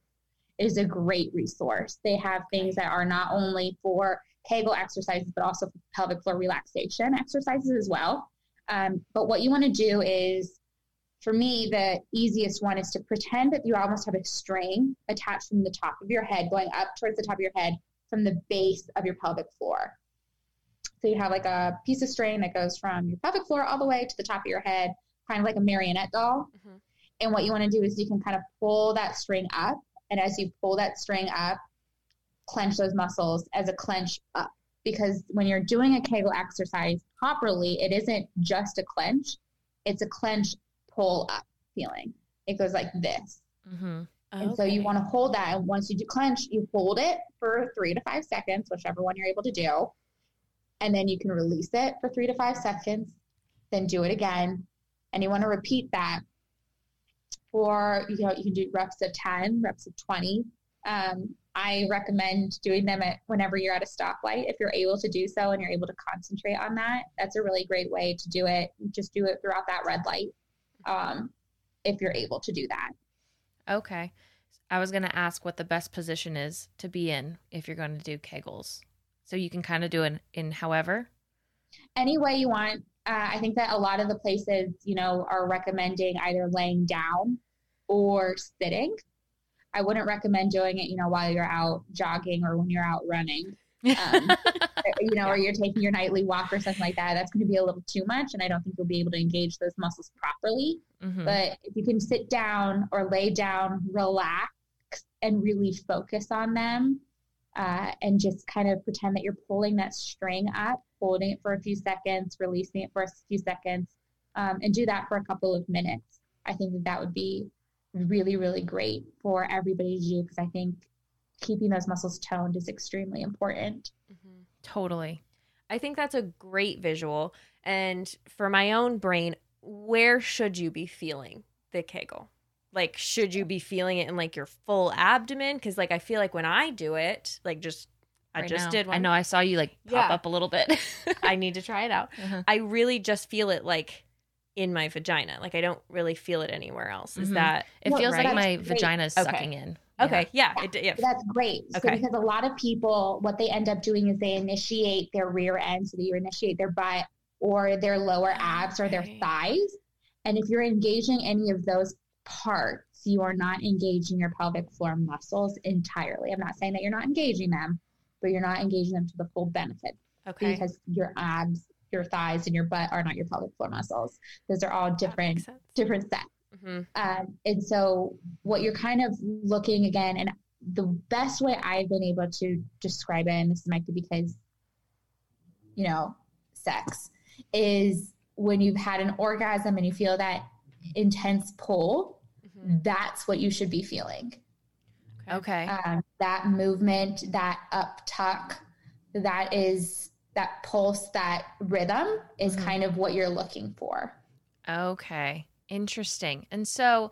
is a great resource. They have things that are not only for Kegel exercises, but also for pelvic floor relaxation exercises as well. Um, but what you want to do is, for me, the easiest one is to pretend that you almost have a string attached from the top of your head, going up towards the top of your head from the base of your pelvic floor. So you have like a piece of string that goes from your pelvic floor all the way to the top of your head, kind of like a marionette doll. Mhm. And what you want to do is you can kind of pull that string up. And as you pull that string up, clench those muscles as a clench up. Because when you're doing a Kegel exercise properly, it isn't just a clench, it's a clench pull up feeling. It goes like this. Mm-hmm. And so you want to hold that. And once you do clench, you hold it for three to five seconds, whichever one you're able to do. And then you can release it for three to five seconds, then do it again. And you want to repeat that for, you know, you can do reps of 10, reps of 20. Um, I recommend doing them at whenever you're at a stoplight. If you're able to do so and you're able to concentrate on that, that's a really great way to do it. Just do it throughout that red light um, if you're able to do that. Okay. I was going to ask what the best position is to be in if you're going to do Kegels. So you can kind of do it in however. any way you want. Uh, I think that a lot of the places, you know, are recommending either laying down or sitting. I wouldn't recommend doing it, you know, while you're out jogging or when you're out running, um, you know, or you're taking your nightly walk or something like that. That's going to be a little too much, and I don't think you'll be able to engage those muscles properly. Mhm. But if you can sit down or lay down, relax, and really focus on them, uh, and just kind of pretend that you're pulling that string up, holding it for a few seconds, releasing it for a few seconds, um, and do that for a couple of minutes. I think that that would be really, really great for everybody to do because I think keeping those muscles toned is extremely important. totally. I think that's a great visual. And for my own brain, where should you be feeling the Kegel? Like, should you be feeling it in like your full abdomen? Because, like, I feel like when I do it, like, just I Right just now. did one. I know. I saw you like pop Yeah. up a little bit. I need to try it out. Uh-huh. I really just feel it like in my vagina. Like, I don't really feel it anywhere else. Is Mhm. that It Well, feels right. like my vagina is Okay. sucking in. okay? Yeah, it, yeah. That's great. So Okay. because a lot of people, what they end up doing is they initiate their rear end, so they initiate their butt or their lower abs or their thighs. And if you're engaging any of those parts, you are not engaging your pelvic floor muscles entirely. I'm not saying that you're not engaging them, but you're not engaging them to the full benefit Okay. because your abs, your thighs, and your butt are not your pelvic floor muscles. Those are all different different sets. Mhm. Um, and so, what you're kind of looking again, and the best way I've been able to describe it, and this might be because, you know, sex, is when you've had an orgasm and you feel that intense pull, Mhm. that's what you should be feeling. Okay. Um, that movement, that up tuck, that is that pulse, that rhythm is Mhm. kind of what you're looking for. Okay. Interesting. And so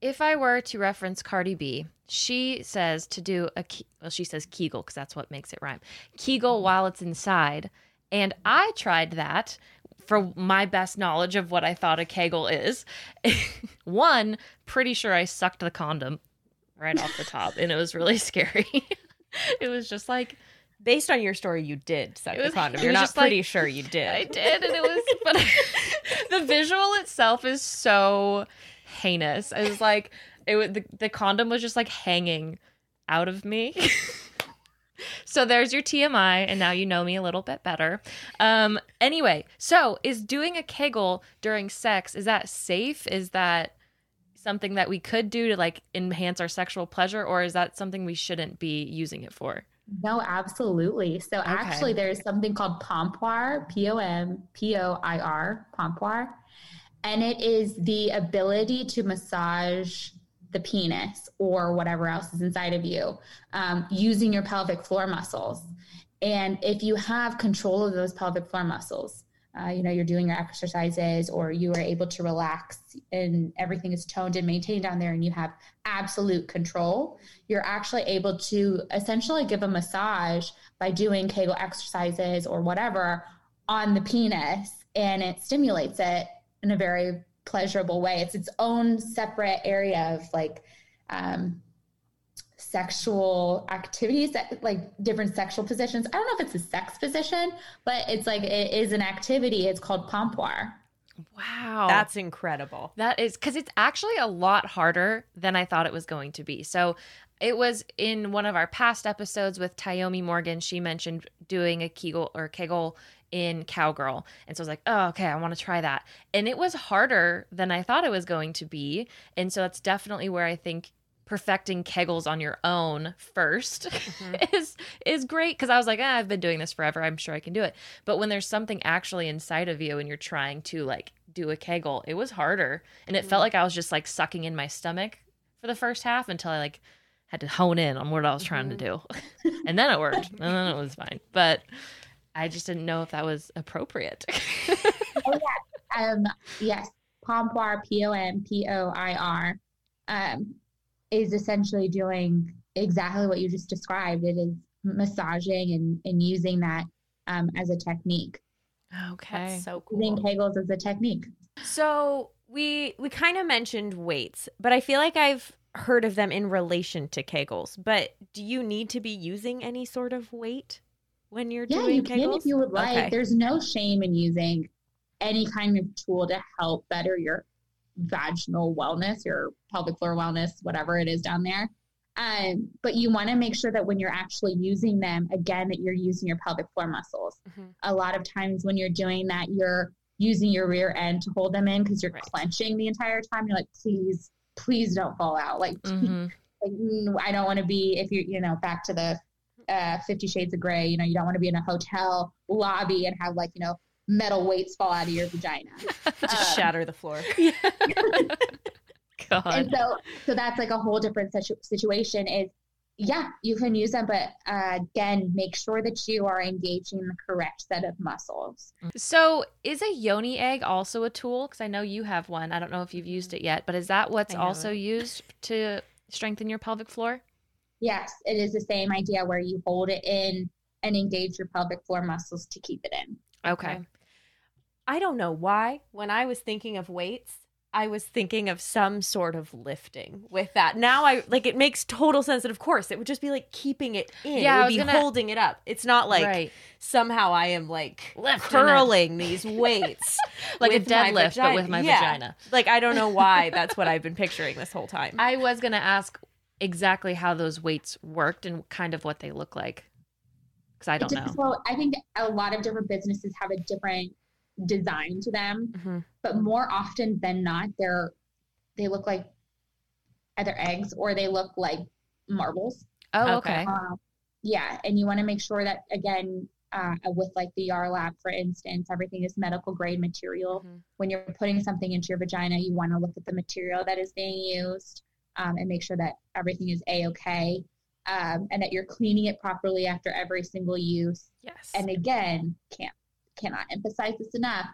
if I were to reference Cardi B, she says to do a ke- well she says Kegel because that's what makes it rhyme. Kegel while it's inside. And I tried that for my best knowledge of what I thought a Kegel is. One, pretty sure I sucked the condom right off the top and it was really scary. it was just like Based on your story, you did suck It the condom. You're not just like- pretty sure you did. I did, and it was. But the visual itself is so heinous. It was like it was, the, the condom was just like hanging out of me. so there's your TMI, and now you know me a little bit better. Um, anyway, so is doing a Kegel during sex is that safe? Is that something that we could do to like enhance our sexual pleasure, or is that something we shouldn't be using it for? No, absolutely. So Okay. actually, there's something called pompoir, P O M P O I R, pompoir, and it is the ability to massage the penis or whatever else is inside of you um, using your pelvic floor muscles. And if you have control of those pelvic floor muscles, uh, you know, you're doing your exercises or you are able to relax and everything is toned and maintained down there and you have absolute control, you're actually able to essentially give a massage by doing Kegel exercises or whatever on the penis and it stimulates it in a very pleasurable way. It's its own separate area of like, um, sexual activities that like different sexual positions. I don't know if it's a sex position, but it's like it is an activity. It's called pompoir. Wow. That's incredible. That is because it's actually a lot harder than I thought it was going to be. So it was in one of our past episodes with Tyomi Morgan. She mentioned doing a Kegel or Kegel in Cowgirl. And so I was like, oh, okay, I want to try that. And it was harder than I thought it was going to be. And so that's definitely where I think perfecting kegels on your own 1st is is great because I was like, ah, I've been doing this forever. I'm sure I can do it. But when there's something actually inside of you and you're trying to like do a kegel, it was harder, and it felt like I was just like sucking in my stomach for the first half until I like had to hone in on what I was trying to do, and then it worked, and then it was fine. But I just didn't know if that was appropriate. oh, yeah. Um, yes, pompoir, P O M P O I R, um, is essentially doing exactly what you just described. It is massaging and, and using that um, as a technique. okay. That's so Using cool. Kegels as a technique. So we we kind of mentioned weights, but I feel like I've heard of them in relation to Kegels. But do you need to be using any sort of weight when you're Yeah, doing you Kegels? can if you would like. Okay. There's no shame in using any kind of tool to help better your vaginal wellness, your pelvic floor wellness, whatever it is down there. Um, but you want to make sure that when you're actually using them, again, that you're using your pelvic floor muscles. Mhm. A lot of times when you're doing that, you're using your rear end to hold them in because you're Right. clenching the entire time. You're like, please, please don't fall out. Like, Mhm. like mm, I don't want to be if you're, you know back to the uh, Fifty Shades of Grey. You know, you don't want to be in a hotel lobby and have like you know metal weights fall out of your vagina. just Um, shatter the floor. God. And so so that's like a whole different situ- situation. Is yeah, you can use them, but uh, again, make sure that you are engaging the correct set of muscles. So, is a yoni egg also a tool? Because I know you have one. I don't know if you've used it yet, but is that what's also it. used to strengthen your pelvic floor? Yes, it is the same idea where you hold it in and engage your pelvic floor muscles to keep it in. Okay. I don't know why. When I was thinking of weights, I was thinking of some sort of lifting with that. Now I like it makes total sense that of course it would just be like keeping it in. Yeah, it would was be gonna- holding it up. It's not like right. somehow I am like Lifting it. curling these weights. Like a deadlift, but with my Yeah. vagina. Like I don't know why that's what I've been picturing this whole time. I was going to ask exactly how those weights worked and kind of what they look like. Because I don't know. Well, I think a lot of different businesses have a different design to them, Mhm. but more often than not, they're they look like either eggs or they look like marbles. Oh, Okay. okay. Um, yeah, and you want to make sure that again, uh, with like the Yarlap, for instance, everything is medical grade material. Mhm. When you're putting something into your vagina, you want to look at the material that is being used um, and make sure that everything is a okay, um, and that you're cleaning it properly after every single use. Yes. And again, can't cannot emphasize this enough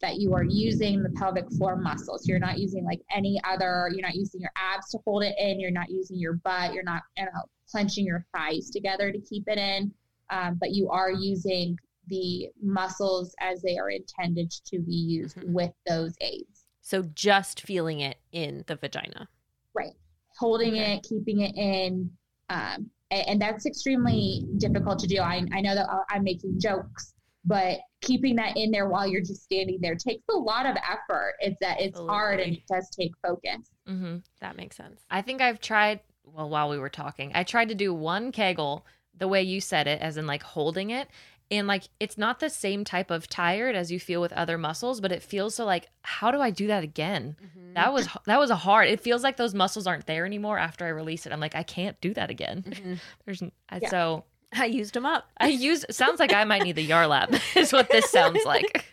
that you are using the pelvic floor muscles. You're not using like any other. You're not using your abs to hold it in. You're not using your butt. You're not you know clenching your thighs together to keep it in. Um, but you are using the muscles as they are intended to be used Mhm. with those aids. so just feeling it in the vagina. Right. Holding Okay. it, keeping it in. Um, and, and that's extremely difficult to do. I, I know that I'm making jokes, but keeping that in there while you're just standing there takes a lot of effort. It's that it's hard and it does take focus. Mm-hmm. That makes sense. I think I've tried, well, while we were talking, I tried to do one Kegel the way you said it, as in like holding it. And like, it's not the same type of tired as you feel with other muscles, but it feels so like, how do I do that again? Mm-hmm. That was, that was a hard, it feels like those muscles aren't there anymore after I release it. I'm like, I can't do that again. Mm-hmm. There's, Yeah. so I used them up. I use, sounds like I might need the Yarlap is what this sounds like.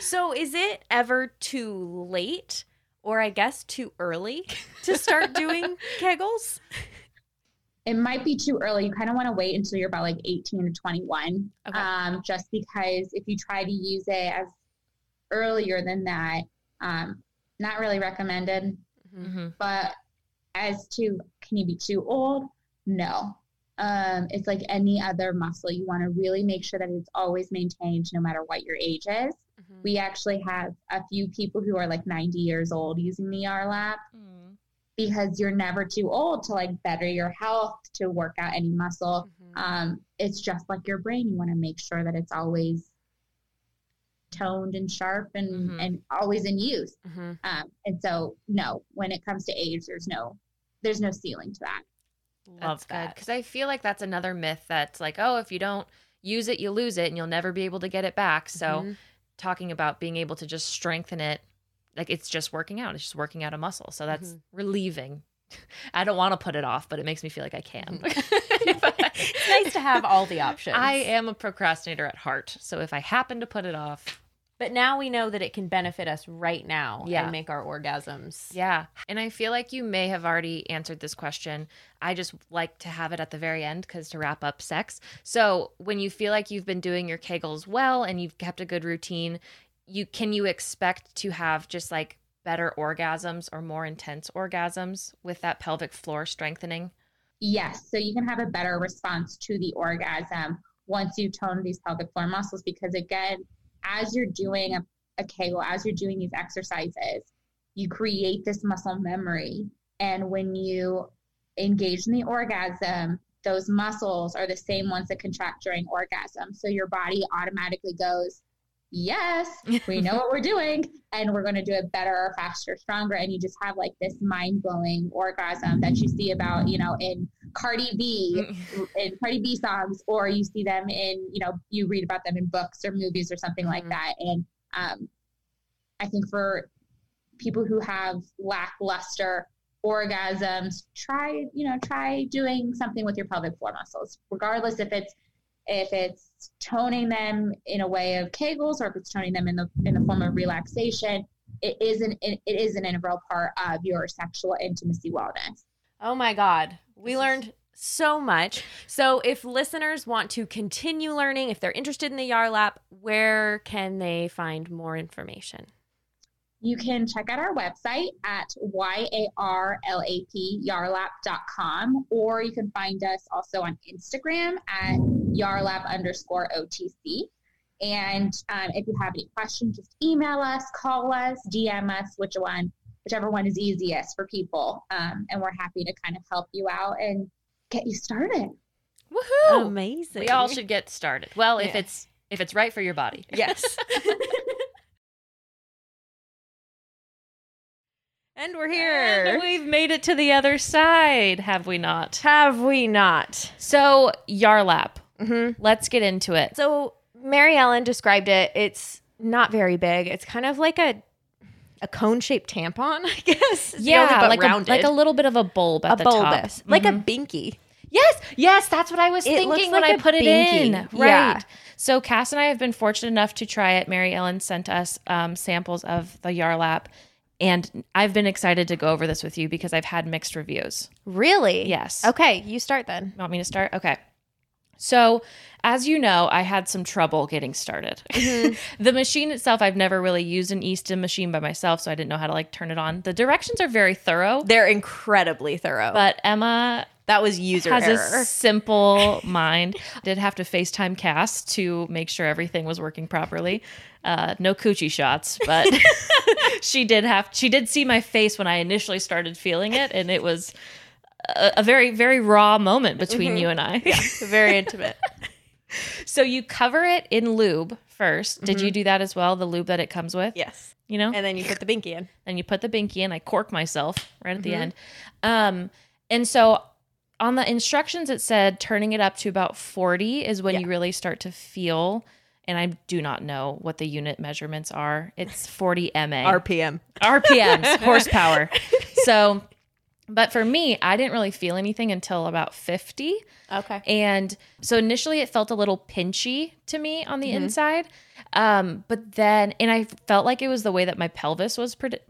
So is it ever too late or I guess too early to start doing kegels? It might be too early. You kind of want to wait until you're about like 18 to 21. Okay. Um, just because if you try to use it as earlier than that, um, not really recommended. Mhm. But as to can you be too old? No. Um, it's like any other muscle. You want to really make sure that it's always maintained no matter what your age is. Mm-hmm. We actually have a few people who are like 90 years old using the Yarlap because you're never too old to like better your health, to work out any muscle. Mm-hmm. Um, it's just like your brain. You want to make sure that it's always toned and sharp and, Mhm. and always in use. Mm-hmm. Um, and so, no, when it comes to age, there's no there's no ceiling to that. Love That's good that. because I feel like that's another myth that's like, oh, if you don't use it, you lose it, and you'll never be able to get it back. So, Mhm. talking about being able to just strengthen it, like it's just working out. It's just working out a muscle. So that's Mhm. relieving. I don't want to put it off, but it makes me feel like I can. it's nice to have all the options. I am a procrastinator at heart, so if I happen to put it off, But now we know that it can benefit us right now Yeah. and make our orgasms. Yeah. And I feel like you may have already answered this question. I just like to have it at the very end because to wrap up sex. So when you feel like you've been doing your Kegels well and you've kept a good routine, you can you expect to have just like better orgasms or more intense orgasms with that pelvic floor strengthening? Yes, so you can have a better response to the orgasm once you tone these pelvic floor muscles because again, as you're doing a, a Kegel, as you're doing these exercises, you create this muscle memory. And when you engage in the orgasm, those muscles are the same ones that contract during orgasm. So your body automatically goes, Yes, we know what we're doing, and we're going to do it better, faster, stronger. And you just have like this mind blowing orgasm that you see about, you know, in Cardi B, in Cardi B songs, or you see them in, you know, you read about them in books or movies or something like Mhm. that. And um, I think for people who have lackluster orgasms, try, you know, try doing something with your pelvic floor muscles, regardless if it's if it's toning them in a way of Kegels or if it's toning them in the in the form of relaxation. It is an it is an integral part of your sexual intimacy wellness. Oh my God. We This is- learned so much. So, if listeners want to continue learning, if they're interested in the Yarlap, where can they find more information? You can check out our website at Y-A-R-L-A-P, yarlap.com or you can find us also on Instagram at yarlap underscore OTC. And um, if you have any questions, just email us, call us, DM us, which one, whichever one is easiest for people. Um, and we're happy to kind of help you out and get you started. Woohoo! Amazing. we all should get started. Well, if it's if it's right for your body. Yes. and we're here. And we've made it to the other side, have we not? Have we not? So, Yarlap, Mm-hmm. let's get into it. So Mary Ellen described it. It's not very big. It's kind of like a a cone shaped tampon, I guess. yeah, but like rounded. a, like a little bit of a bulb at a the bulbous, top. like Mhm. a binky. Yes, yes, that's what I was It thinking when like I put it in. Right. Yeah. So Cass and I have been fortunate enough to try it. Mary Ellen sent us um, samples of the Yarlap, and I've been excited to go over this with you because I've had mixed reviews. Really? Yes. Okay, you start then. You want me to start? Okay. So, as you know, I had some trouble getting started. the machine itself, I've never really used an e-stim machine by myself, so I didn't know how to like turn it on. The directions are very thorough, They're incredibly thorough. but Emma that was user has error. a simple mind. Did have to FaceTime Cass to make sure everything was working properly. Uh, no coochie shots, but she did have. She did see my face when I initially started feeling it, and it was a, a very, very raw moment between you and I. Very intimate. So you cover it in lube 1st Did you do that as well? The lube that it comes with? Yes. You know? And then you put the binky in. then you put the binky in. I cork myself right at the Mhm. end. Um, and so on the instructions, it said turning it up to about 40 is when Yeah. you really start to feel. And I do not know what the unit measurements are. It's 40 MA. RPM. RPMs, horsepower. So, but for me, I didn't really feel anything until about 50. Okay. And so initially it felt a little pinchy to me on the inside. Um, but then, and I felt like it was the way that my pelvis was pred-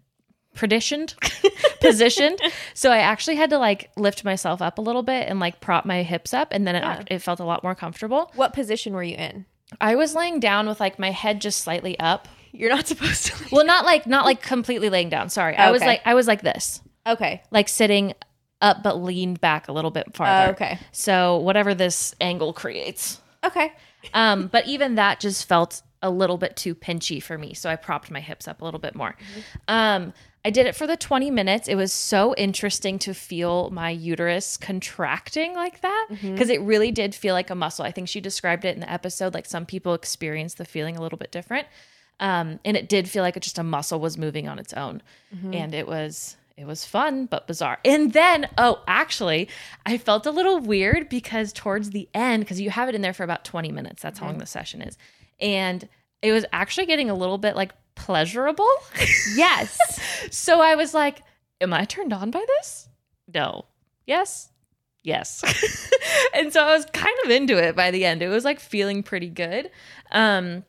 preditioned, positioned. So I actually had to like lift myself up a little bit and like prop my hips up. And then it, Yeah. it felt a lot more comfortable. What position were you in? I was laying down with like my head just slightly up. You're not supposed to. Well, not like, not like completely laying down. Sorry. I was like, I was like this, Okay. like sitting up, but leaned back a little bit farther. okay. So whatever this angle creates. Okay. Um, but even that just felt a little bit too pinchy for me. So I propped my hips up a little bit more. Um, I did it for the 20 minutes. It was so interesting to feel my uterus contracting like that because it really did feel like a muscle. I think she described it in the episode. Like some people experience the feeling a little bit different. Um, and it did feel like it just a muscle was moving on its own. And it was it was fun but bizarre. And then, oh, actually, I felt a little weird because towards the end, because you have it in there for about 20 minutes, that's how long the session is. And it was actually getting a little bit like pleasurable. Yes. so I was like, Am I turned on by this? No. Yes. Yes. and so I was kind of into it by the end. It was like feeling pretty good. Um,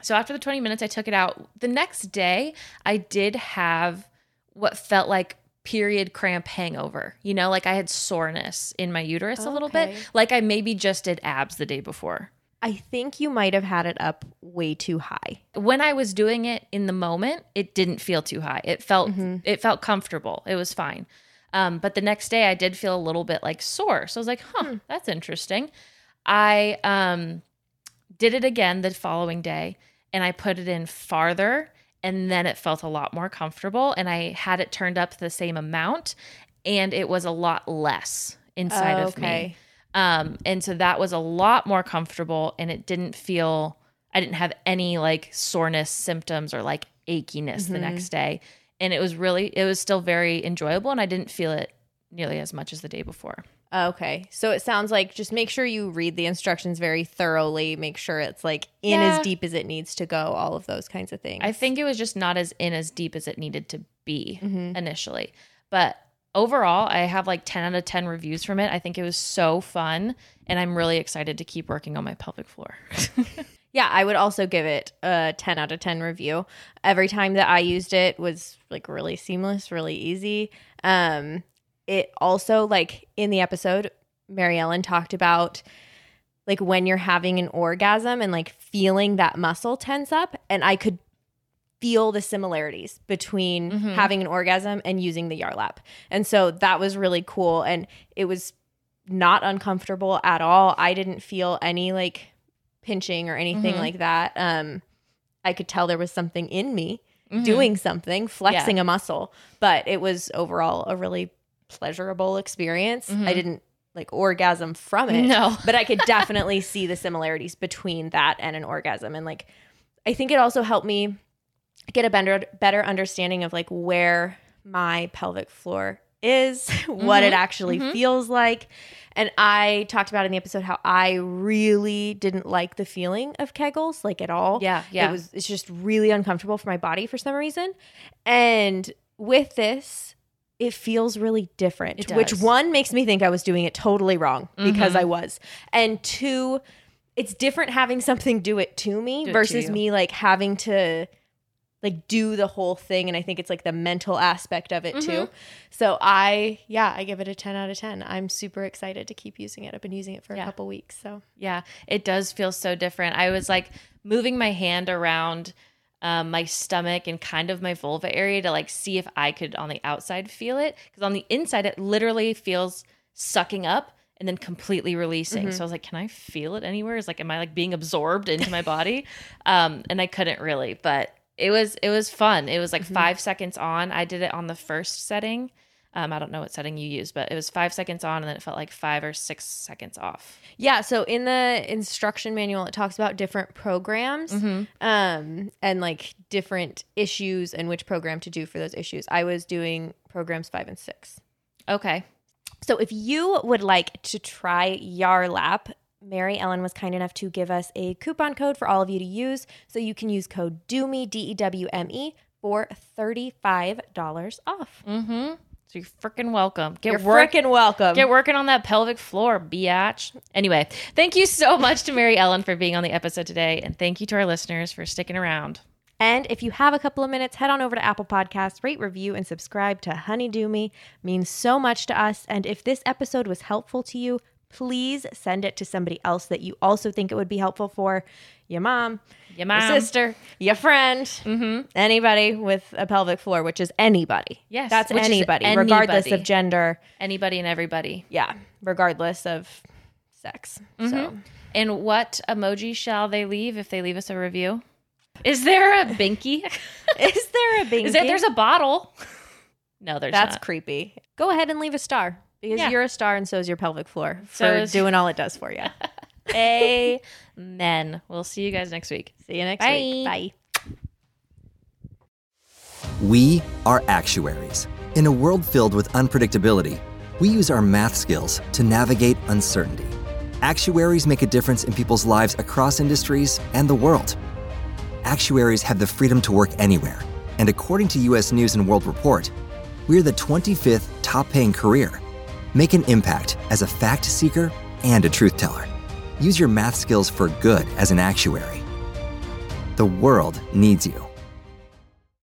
so after the 20 minutes, I took it out. The next day, I did have what felt like period cramp hangover. You know, like I had soreness in my uterus a little bit, like I maybe just did abs the day before. I think you might have had it up way too high. When I was doing it in the moment, it didn't feel too high. It felt it felt comfortable. It was fine. Um, but the next day, I did feel a little bit like sore. So I was like, "Huh, that's interesting." I um, did it again the following day, and I put it in farther, and then it felt a lot more comfortable. And I had it turned up the same amount, and it was a lot less inside of me. Okay. Um, and so that was a lot more comfortable and it didn't feel I didn't have any like soreness symptoms or like achiness the next day. And it was really it was still very enjoyable and I didn't feel it nearly as much as the day before. Okay. So it sounds like just make sure you read the instructions very thoroughly. Make sure it's like in Yeah. as deep as it needs to go, all of those kinds of things. I think it was just not as in as deep as it needed to be Mhm. initially. But overall, I have like 10 out of 10 reviews from it. I think it was so fun and I'm really excited to keep working on my pelvic floor. Yeah, I would also give it a 10 out of 10 review. Every time that I used it was like really seamless, really easy. Um it also like in the episode Mary Ellen talked about like when you're having an orgasm and like feeling that muscle tense up and I could feel the similarities between Mhm. having an orgasm and using the Yarlap. And so that was really cool and it was not uncomfortable at all. I didn't feel any like pinching or anything Mhm. like that. Um I could tell there was something in me Mhm. doing something, flexing a muscle, but it was overall a really pleasurable experience. I Mhm. didn't like orgasm from it. No. But I could definitely see the similarities between that and an orgasm and like I think it also helped me get a better better understanding of like where my pelvic floor is, what it Mhm. actually Mhm. feels like. And I talked about in the episode how I really didn't like the feeling of Kegels, like at all. Yeah, yeah. It was it's just really uncomfortable for my body for some reason. And with this, it feels really different. Which one makes me think I was doing it totally wrong because Mhm. I was. And two, it's different having something do it to me Do to versus you. me like having to like do the whole thing and I think it's like the mental aspect of it too. Mhm. So I yeah, I give it a 10 out of 10. I'm super excited to keep using it. I've been using it for Yeah. a couple weeks, so Yeah, it does feel so different. I was like moving my hand around um, my stomach and kind of my vulva area to like see if I could on the outside feel it. Because on the inside, it literally feels sucking up and then completely releasing. So I was like, can I feel it anywhere? Is like, am I like being absorbed into my body? Um, and I couldn't really, but it was it was fun. It was like five seconds on. I did it on the first setting. Um, I don't know what setting you use, but it was five seconds on and then it felt like five or six seconds off. Yeah, so in the instruction manual, it talks about different programs Mm-hmm. um, and like different issues and which program to do for those issues. I was doing programs five and six. Okay. So if you would like to try Yarlap, Mary Ellen was kind enough to give us a coupon code for all of you to use. So you can use code DEWME, D E W M E, for $35 off. Mm-hmm. So you're freaking welcome. Get You're work- freaking welcome. Get working on that pelvic floor, biatch. Anyway, thank you so much to Mary Ellen for being on the episode today. And thank you to our listeners for sticking around. And if you have a couple of minutes, head on over to Apple Podcasts, rate, review, and subscribe to Honey Do Me. Means so much to us. And if this episode was helpful to you, please send it to somebody else that you also think it would be helpful for. Your mom, Your mom. your sister, your friend, Mm-hmm. anybody with a pelvic floor, which is anybody. Yes, That's is anybody, regardless of gender. Anybody and everybody. Yeah, regardless of sex. So Mm-hmm. And what emoji shall they leave if they leave us a review? Is there a binky? is there a binky? Is there there's a bottle? No, there's That's not. creepy. Go ahead and leave a star because Yeah. you're a star and so is your pelvic floor So for is- doing all it does for you. Amen. We'll see you guys next week. See you next Bye. week. Bye. We are actuaries. In a world filled with unpredictability, we use our math skills to navigate uncertainty. Actuaries make a difference in people's lives across industries and the world. Actuaries have the freedom to work anywhere, and according to US News and World Report, we're the 25th top paying career. Make an impact as a fact seeker and a truth teller. Use your math skills for good as an actuary. The world needs you.